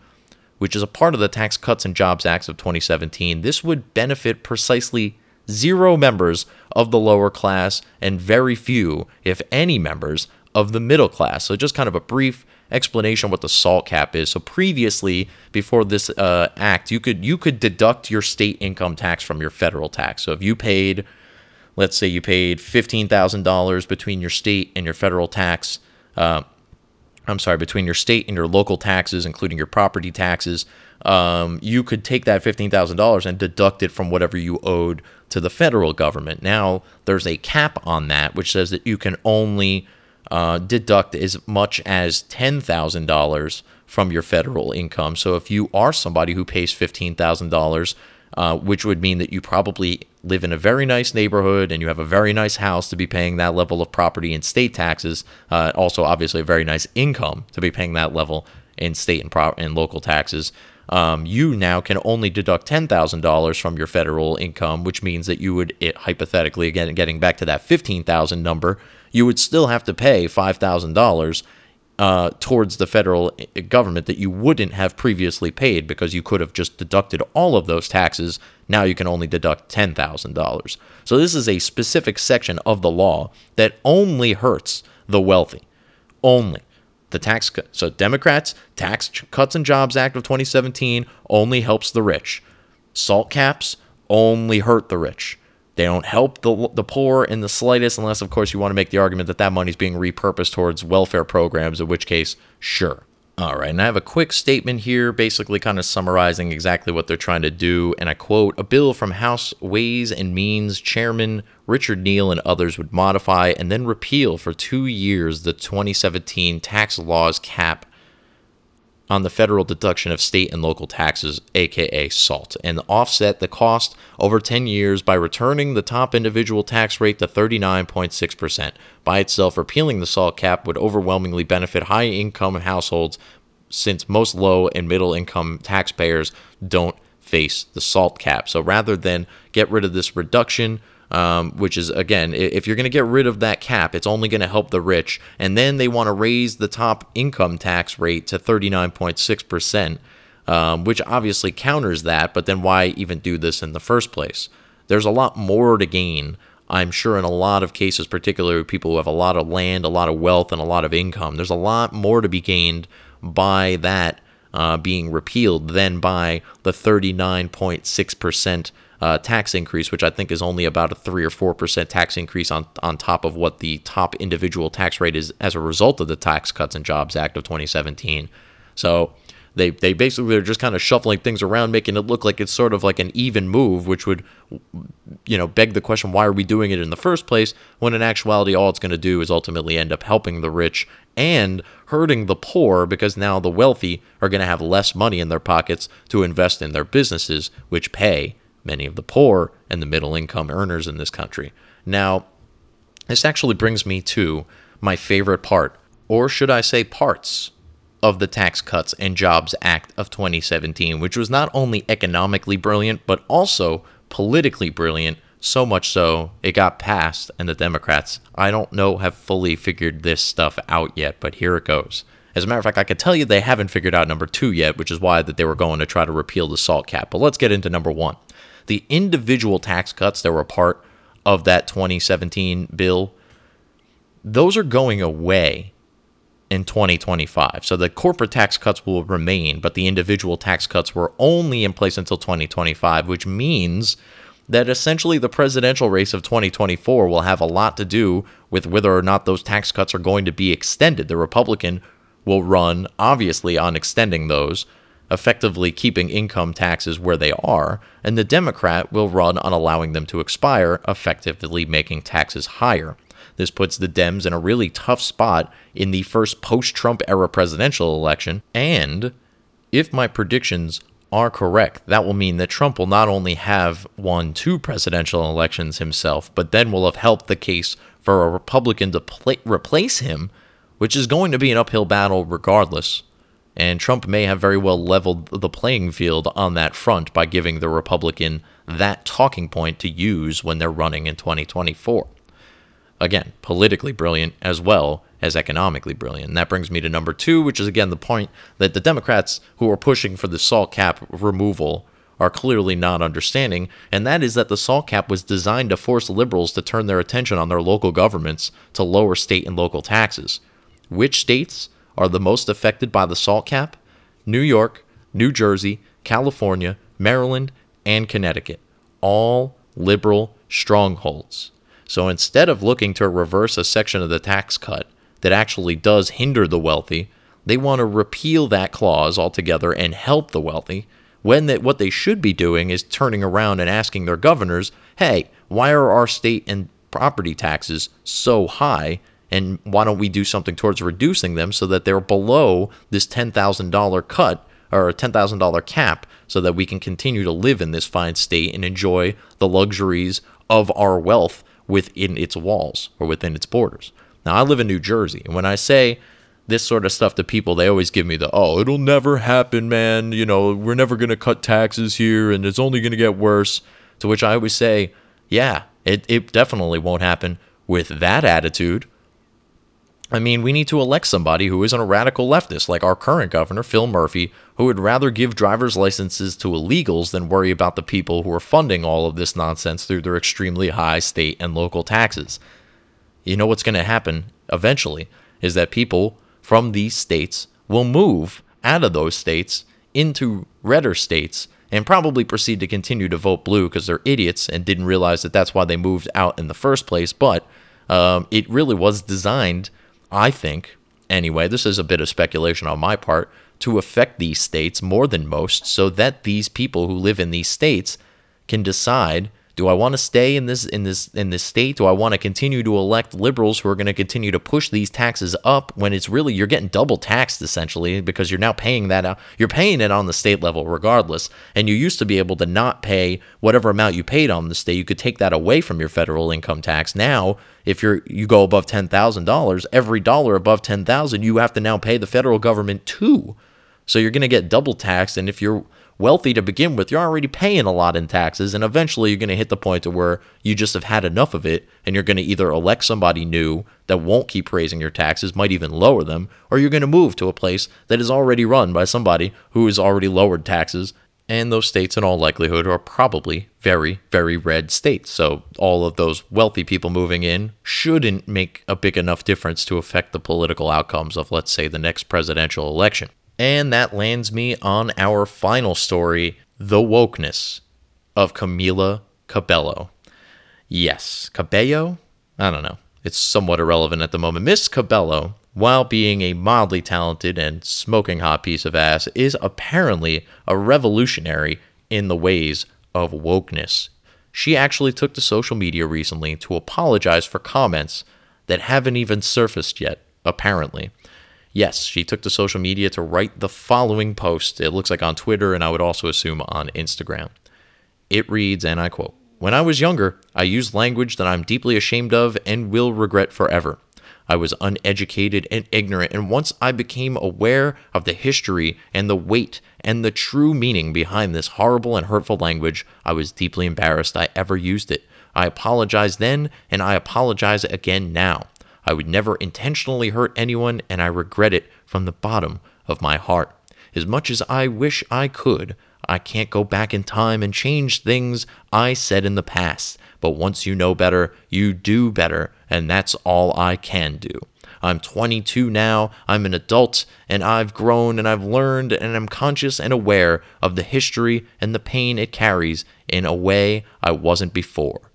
which is a part of the Tax Cuts and Jobs Acts of 2017. This would benefit precisely zero members of the lower class and very few, if any, members of the middle class. So, just kind of a brief explanation what the salt cap is. So previously, before this uh, act, you could you could deduct your state income tax from your federal tax. So if you paid let's say you paid $15,000 between your state and your federal tax, uh, I'm sorry, between your state and your local taxes, including your property taxes, um, you could take that $15,000 and deduct it from whatever you owed to the federal government. Now, there's a cap on that, which says that you can only uh, deduct as much as $10,000 from your federal income. So if you are somebody who pays $15,000, uh, which would mean that you probably live in a very nice neighborhood and you have a very nice house to be paying that level of property and state taxes. Uh, also, obviously, a very nice income to be paying that level in state and, pro- and local taxes. Um, you now can only deduct $10,000 from your federal income, which means that you would, it, hypothetically, again, getting back to that 15,000 number, you would still have to pay $5,000 uh, towards the federal uh, government that you wouldn't have previously paid because you could have just deducted all of those taxes. Now you can only deduct $10,000. So this is a specific section of the law that only hurts the wealthy. Only. The tax cut. So Democrats, Tax Cuts and Jobs Act of 2017 only helps the rich. Salt caps only hurt the rich. They don't help the, the poor in the slightest, unless, of course, you want to make the argument that that money is being repurposed towards welfare programs, in which case, sure. All right, and I have a quick statement here, basically kind of summarizing exactly what they're trying to do. And I quote A bill from House Ways and Means Chairman Richard Neal and others would modify and then repeal for two years the 2017 tax laws cap on the federal deduction of state and local taxes, aka SALT, and offset the cost over 10 years by returning the top individual tax rate to 39.6%. By itself, repealing the SALT cap would overwhelmingly benefit high income households since most low and middle income taxpayers don't face the SALT cap. So rather than get rid of this reduction, um, which is again, if you're going to get rid of that cap, it's only going to help the rich. And then they want to raise the top income tax rate to 39.6 percent. um, which obviously counters that. But then why even do this in the first place? There's a lot more to gain. I'm sure in a lot of cases, particularly people who have a lot of land, a lot of wealth, and a lot of income, there's a lot more to be gained by that uh, being repealed than by the 39.6% uh, tax increase, which I think is only about a 3 or 4% tax increase on, on top of what the top individual tax rate is as a result of the Tax Cuts and Jobs Act of 2017. So they, they basically are just kind of shuffling things around, making it look like it's sort of like an even move, which would, you know, beg the question, why are we doing it in the first place? When in actuality, all it's going to do is ultimately end up helping the rich and hurting the poor because now the wealthy are going to have less money in their pockets to invest in their businesses, which pay many of the poor and the middle income earners in this country. Now, this actually brings me to my favorite part, or should I say parts, of the Tax Cuts and Jobs Act of 2017, which was not only economically brilliant, but also politically brilliant. So much so, it got passed, and the Democrats, I don't know, have fully figured this stuff out yet, but here it goes. As a matter of fact, I could tell you they haven't figured out number two yet, which is why that they were going to try to repeal the SALT cap. But let's get into number one the individual tax cuts that were part of that 2017 bill, those are going away in 2025. So the corporate tax cuts will remain, but the individual tax cuts were only in place until 2025, which means that essentially the presidential race of 2024 will have a lot to do with whether or not those tax cuts are going to be extended. The Republican will run, obviously, on extending those, effectively keeping income taxes where they are, and the Democrat will run on allowing them to expire, effectively making taxes higher. This puts the Dems in a really tough spot in the first post Trump era presidential election, and if my predictions are correct, that will mean that Trump will not only have won two presidential elections himself, but then will have helped the case for a Republican to pl- replace him, which is going to be an uphill battle regardless and Trump may have very well leveled the playing field on that front by giving the Republican that talking point to use when they're running in 2024. Again, politically brilliant as well as economically brilliant. And that brings me to number two, which is again the point that the Democrats who are pushing for the SALT cap removal are clearly not understanding, and that is that the SALT cap was designed to force liberals to turn their attention on their local governments to lower state and local taxes. Which states? Are the most affected by the salt cap New York, New Jersey, California, Maryland, and Connecticut. All liberal strongholds. So instead of looking to reverse a section of the tax cut that actually does hinder the wealthy, they want to repeal that clause altogether and help the wealthy. When that what they should be doing is turning around and asking their governors, "Hey, why are our state and property taxes so high and why don't we do something towards reducing them so that they're below this $10,000 cut or a $10,000 cap so that we can continue to live in this fine state and enjoy the luxuries of our wealth within its walls or within its borders. Now, I live in New Jersey, and when I say this sort of stuff to people, they always give me the, oh, it'll never happen, man. You know, we're never going to cut taxes here and it's only going to get worse. To which I always say, yeah, it, it definitely won't happen with that attitude I mean, we need to elect somebody who isn't a radical leftist like our current governor, Phil Murphy, who would rather give driver's licenses to illegals than worry about the people who are funding all of this nonsense through their extremely high state and local taxes. You know what's going to happen eventually is that people from these states will move out of those states into redder states and probably proceed to continue to vote blue because they're idiots and didn't realize that that's why they moved out in the first place. But um, it really was designed I think, anyway, this is a bit of speculation on my part, to affect these states more than most so that these people who live in these states can decide do I want to stay in this in this in this state? Do I want to continue to elect liberals who are going to continue to push these taxes up when it's really you're getting double taxed essentially because you're now paying that out. You're paying it on the state level regardless. And you used to be able to not pay whatever amount you paid on the state. You could take that away from your federal income tax. Now, if you're you go above ten thousand dollars, every dollar above ten thousand, you have to now pay the federal government too. So you're going to get double taxed. And if you're wealthy to begin with, you're already paying a lot in taxes, and eventually you're going to hit the point to where you just have had enough of it, and you're going to either elect somebody new that won't keep raising your taxes, might even lower them, or you're going to move to a place that is already run by somebody who has already lowered taxes. And those states, in all likelihood, are probably very, very red states. So, all of those wealthy people moving in shouldn't make a big enough difference to affect the political outcomes of, let's say, the next presidential election. And that lands me on our final story The Wokeness of Camila Cabello. Yes, Cabello? I don't know. It's somewhat irrelevant at the moment. Miss Cabello, while being a mildly talented and smoking hot piece of ass, is apparently a revolutionary in the ways of wokeness. She actually took to social media recently to apologize for comments that haven't even surfaced yet, apparently. Yes, she took to social media to write the following post. It looks like on Twitter, and I would also assume on Instagram. It reads, and I quote When I was younger, I used language that I'm deeply ashamed of and will regret forever. I was uneducated and ignorant, and once I became aware of the history and the weight and the true meaning behind this horrible and hurtful language, I was deeply embarrassed I ever used it. I apologize then, and I apologize again now. I would never intentionally hurt anyone, and I regret it from the bottom of my heart. As much as I wish I could, I can't go back in time and change things I said in the past. But once you know better, you do better, and that's all I can do. I'm 22 now, I'm an adult, and I've grown and I've learned and I'm conscious and aware of the history and the pain it carries in a way I wasn't before.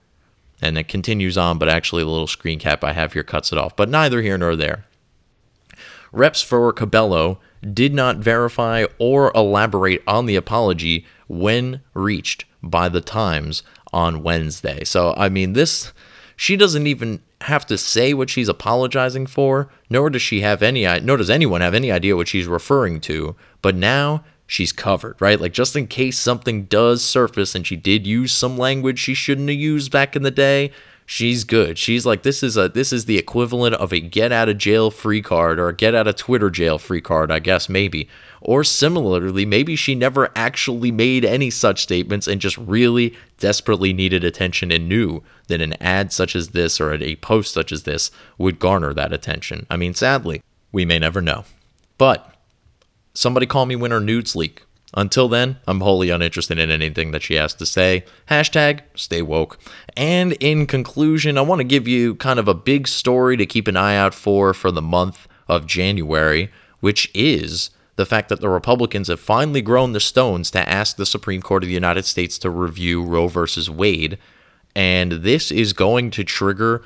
And it continues on, but actually, the little screen cap I have here cuts it off. But neither here nor there. Reps for Cabello did not verify or elaborate on the apology when reached by the Times on Wednesday. So, I mean, this, she doesn't even have to say what she's apologizing for, nor does she have any, nor does anyone have any idea what she's referring to. But now she's covered, right? Like just in case something does surface and she did use some language she shouldn't have used back in the day, she's good. She's like this is a this is the equivalent of a get out of jail free card or a get out of Twitter jail free card, I guess maybe. Or similarly, maybe she never actually made any such statements and just really desperately needed attention and knew that an ad such as this or a post such as this would garner that attention. I mean, sadly, we may never know. But somebody call me when her nudes leak. Until then, I'm wholly uninterested in anything that she has to say. Hashtag stay woke. And in conclusion, I want to give you kind of a big story to keep an eye out for for the month of January, which is the fact that the Republicans have finally grown the stones to ask the Supreme Court of the United States to review Roe versus Wade. And this is going to trigger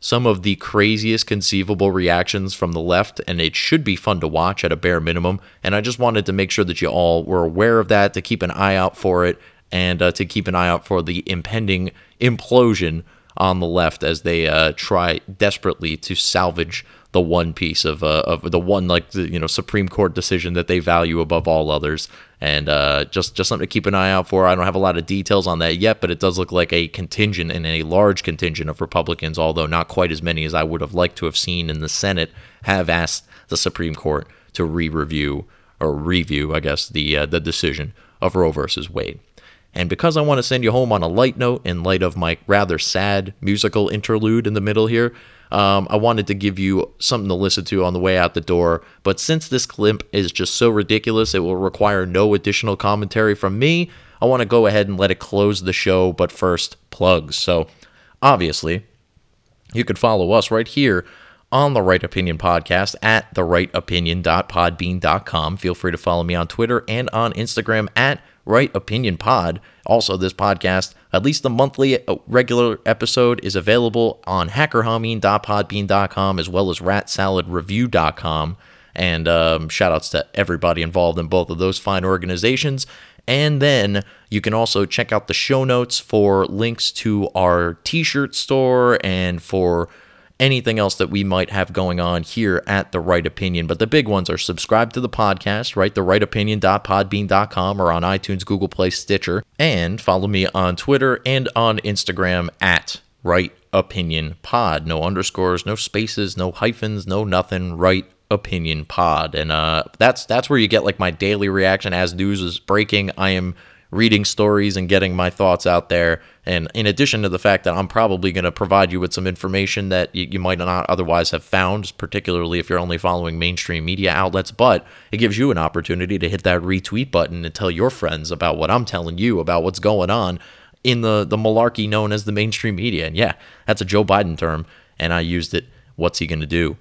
some of the craziest conceivable reactions from the left, and it should be fun to watch at a bare minimum. And I just wanted to make sure that you all were aware of that, to keep an eye out for it, and uh, to keep an eye out for the impending implosion on the left as they uh, try desperately to salvage the one piece of uh, of the one like the you know Supreme Court decision that they value above all others, and uh, just just something to keep an eye out for. I don't have a lot of details on that yet, but it does look like a contingent and a large contingent of Republicans, although not quite as many as I would have liked to have seen in the Senate, have asked the Supreme Court to re-review or review, I guess, the uh, the decision of Roe versus Wade. And because I want to send you home on a light note in light of my rather sad musical interlude in the middle here, um, I wanted to give you something to listen to on the way out the door, but since this clip is just so ridiculous, it will require no additional commentary from me. I want to go ahead and let it close the show, but first, plugs. So, obviously, you could follow us right here on the Right Opinion Podcast at therightopinion.podbean.com. Feel free to follow me on Twitter and on Instagram at Right Opinion Pod. Also, this podcast, at least the monthly uh, regular episode, is available on hackerhameen.podbean.com as well as ratsaladreview.com. And um, shout outs to everybody involved in both of those fine organizations. And then you can also check out the show notes for links to our t shirt store and for anything else that we might have going on here at The Right Opinion. But the big ones are subscribe to the podcast, right? TheRightOpinion.podbean.com or on iTunes, Google Play, Stitcher. And follow me on Twitter and on Instagram at Right Opinion Pod. No underscores, no spaces, no hyphens, no nothing. Right Opinion Pod, and uh, that's that's where you get like my daily reaction as news is breaking. I am reading stories and getting my thoughts out there. And in addition to the fact that I'm probably going to provide you with some information that you, you, might not otherwise have found, particularly if you're only following mainstream media outlets, but it gives you an opportunity to hit that retweet button and tell your friends about what I'm telling you about what's going on in the, the malarkey known as the mainstream media. And yeah, that's a Joe Biden term, and I used it. What's he going to do?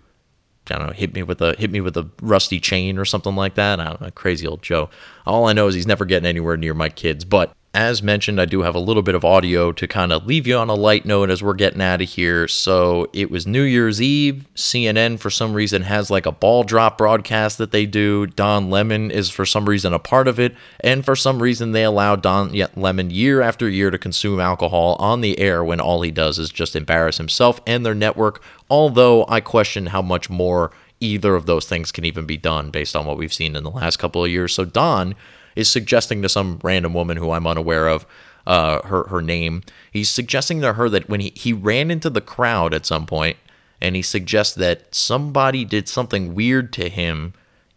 I don't know, hit me with a hit me with a rusty chain or something like that. I don't know, crazy old Joe. All I know is he's never getting anywhere near my kids. But as mentioned, I do have a little bit of audio to kind of leave you on a light note as we're getting out of here. So it was New Year's Eve. CNN, for some reason, has like a ball drop broadcast that they do. Don Lemon is, for some reason, a part of it. And for some reason, they allow Don Lemon year after year to consume alcohol on the air when all he does is just embarrass himself and their network. Although I question how much more either of those things can even be done based on what we've seen in the last couple of years. So Don is suggesting to some random woman who I'm unaware of uh, her her name. He's suggesting to her that when he, he ran into the crowd at some point, and he suggests that somebody did something weird to him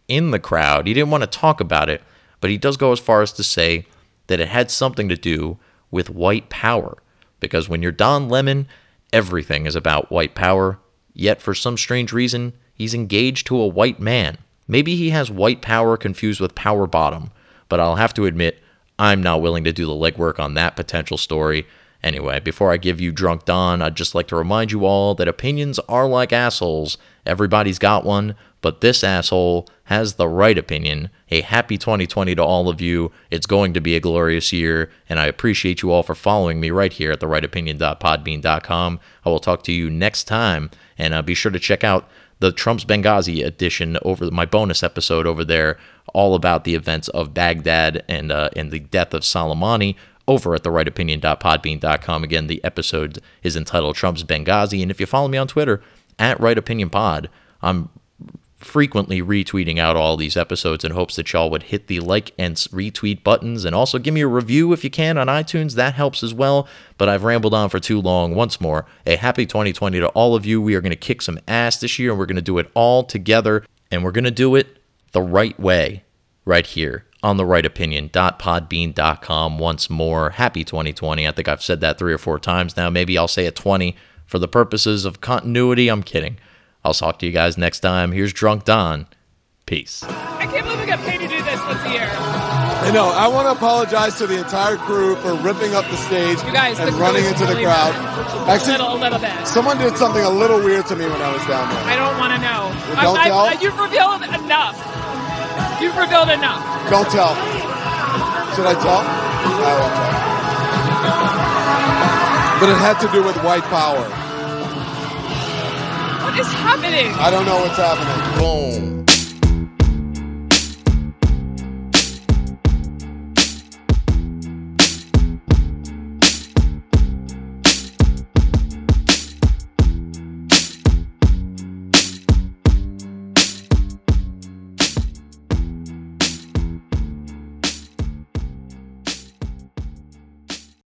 in the crowd. He didn't want to talk about it, but he does go as far as to say that it had something to do with white power. Because when you're Don Lemon, everything is about white power. Yet for some strange reason, he's engaged to a white man. Maybe he has white power confused with power bottom, but I'll have to admit, I'm not willing to do the legwork on that potential story. Anyway, before I give you Drunk Don, I'd just like to remind you all that opinions are like assholes. Everybody's got one, but this asshole has the right opinion. A happy 2020 to all of you. It's going to be a glorious year, and I appreciate you all for following me right here at therightopinion.podbean.com. I will talk to you next time, and uh, be sure to check out the Trump's Benghazi edition over my bonus episode over there, all about the events of Baghdad and uh, and the death of Soleimani over at therightopinion.podbean.com. Again, the episode is entitled Trump's Benghazi, and if you follow me on Twitter at Right Opinion Pod, I'm frequently retweeting out all these episodes in hopes that y'all would hit the like and retweet buttons and also give me a review if you can on iTunes. That helps as well. But I've rambled on for too long. Once more, a happy 2020 to all of you. We are going to kick some ass this year and we're going to do it all together and we're going to do it the right way right here on the right opinion.podbean.com once more. Happy 2020. I think I've said that three or four times now. Maybe I'll say it 20 for the purposes of continuity. I'm kidding. I'll talk to you guys next time. Here's Drunk Don. Peace. I can't believe we got paid to do this once a year. I know. I want to apologize to the entire crew for ripping up the stage you guys, and the running into really the crowd. Bad. Actually, a little, a little bit. Someone did something a little weird to me when I was down there. I don't want to know. Well, don't I, tell. I, you've revealed enough. You've revealed enough. Don't tell. Should I tell? I won't tell. But it had to do with white power. What is happening? I don't know what's happening. Boom.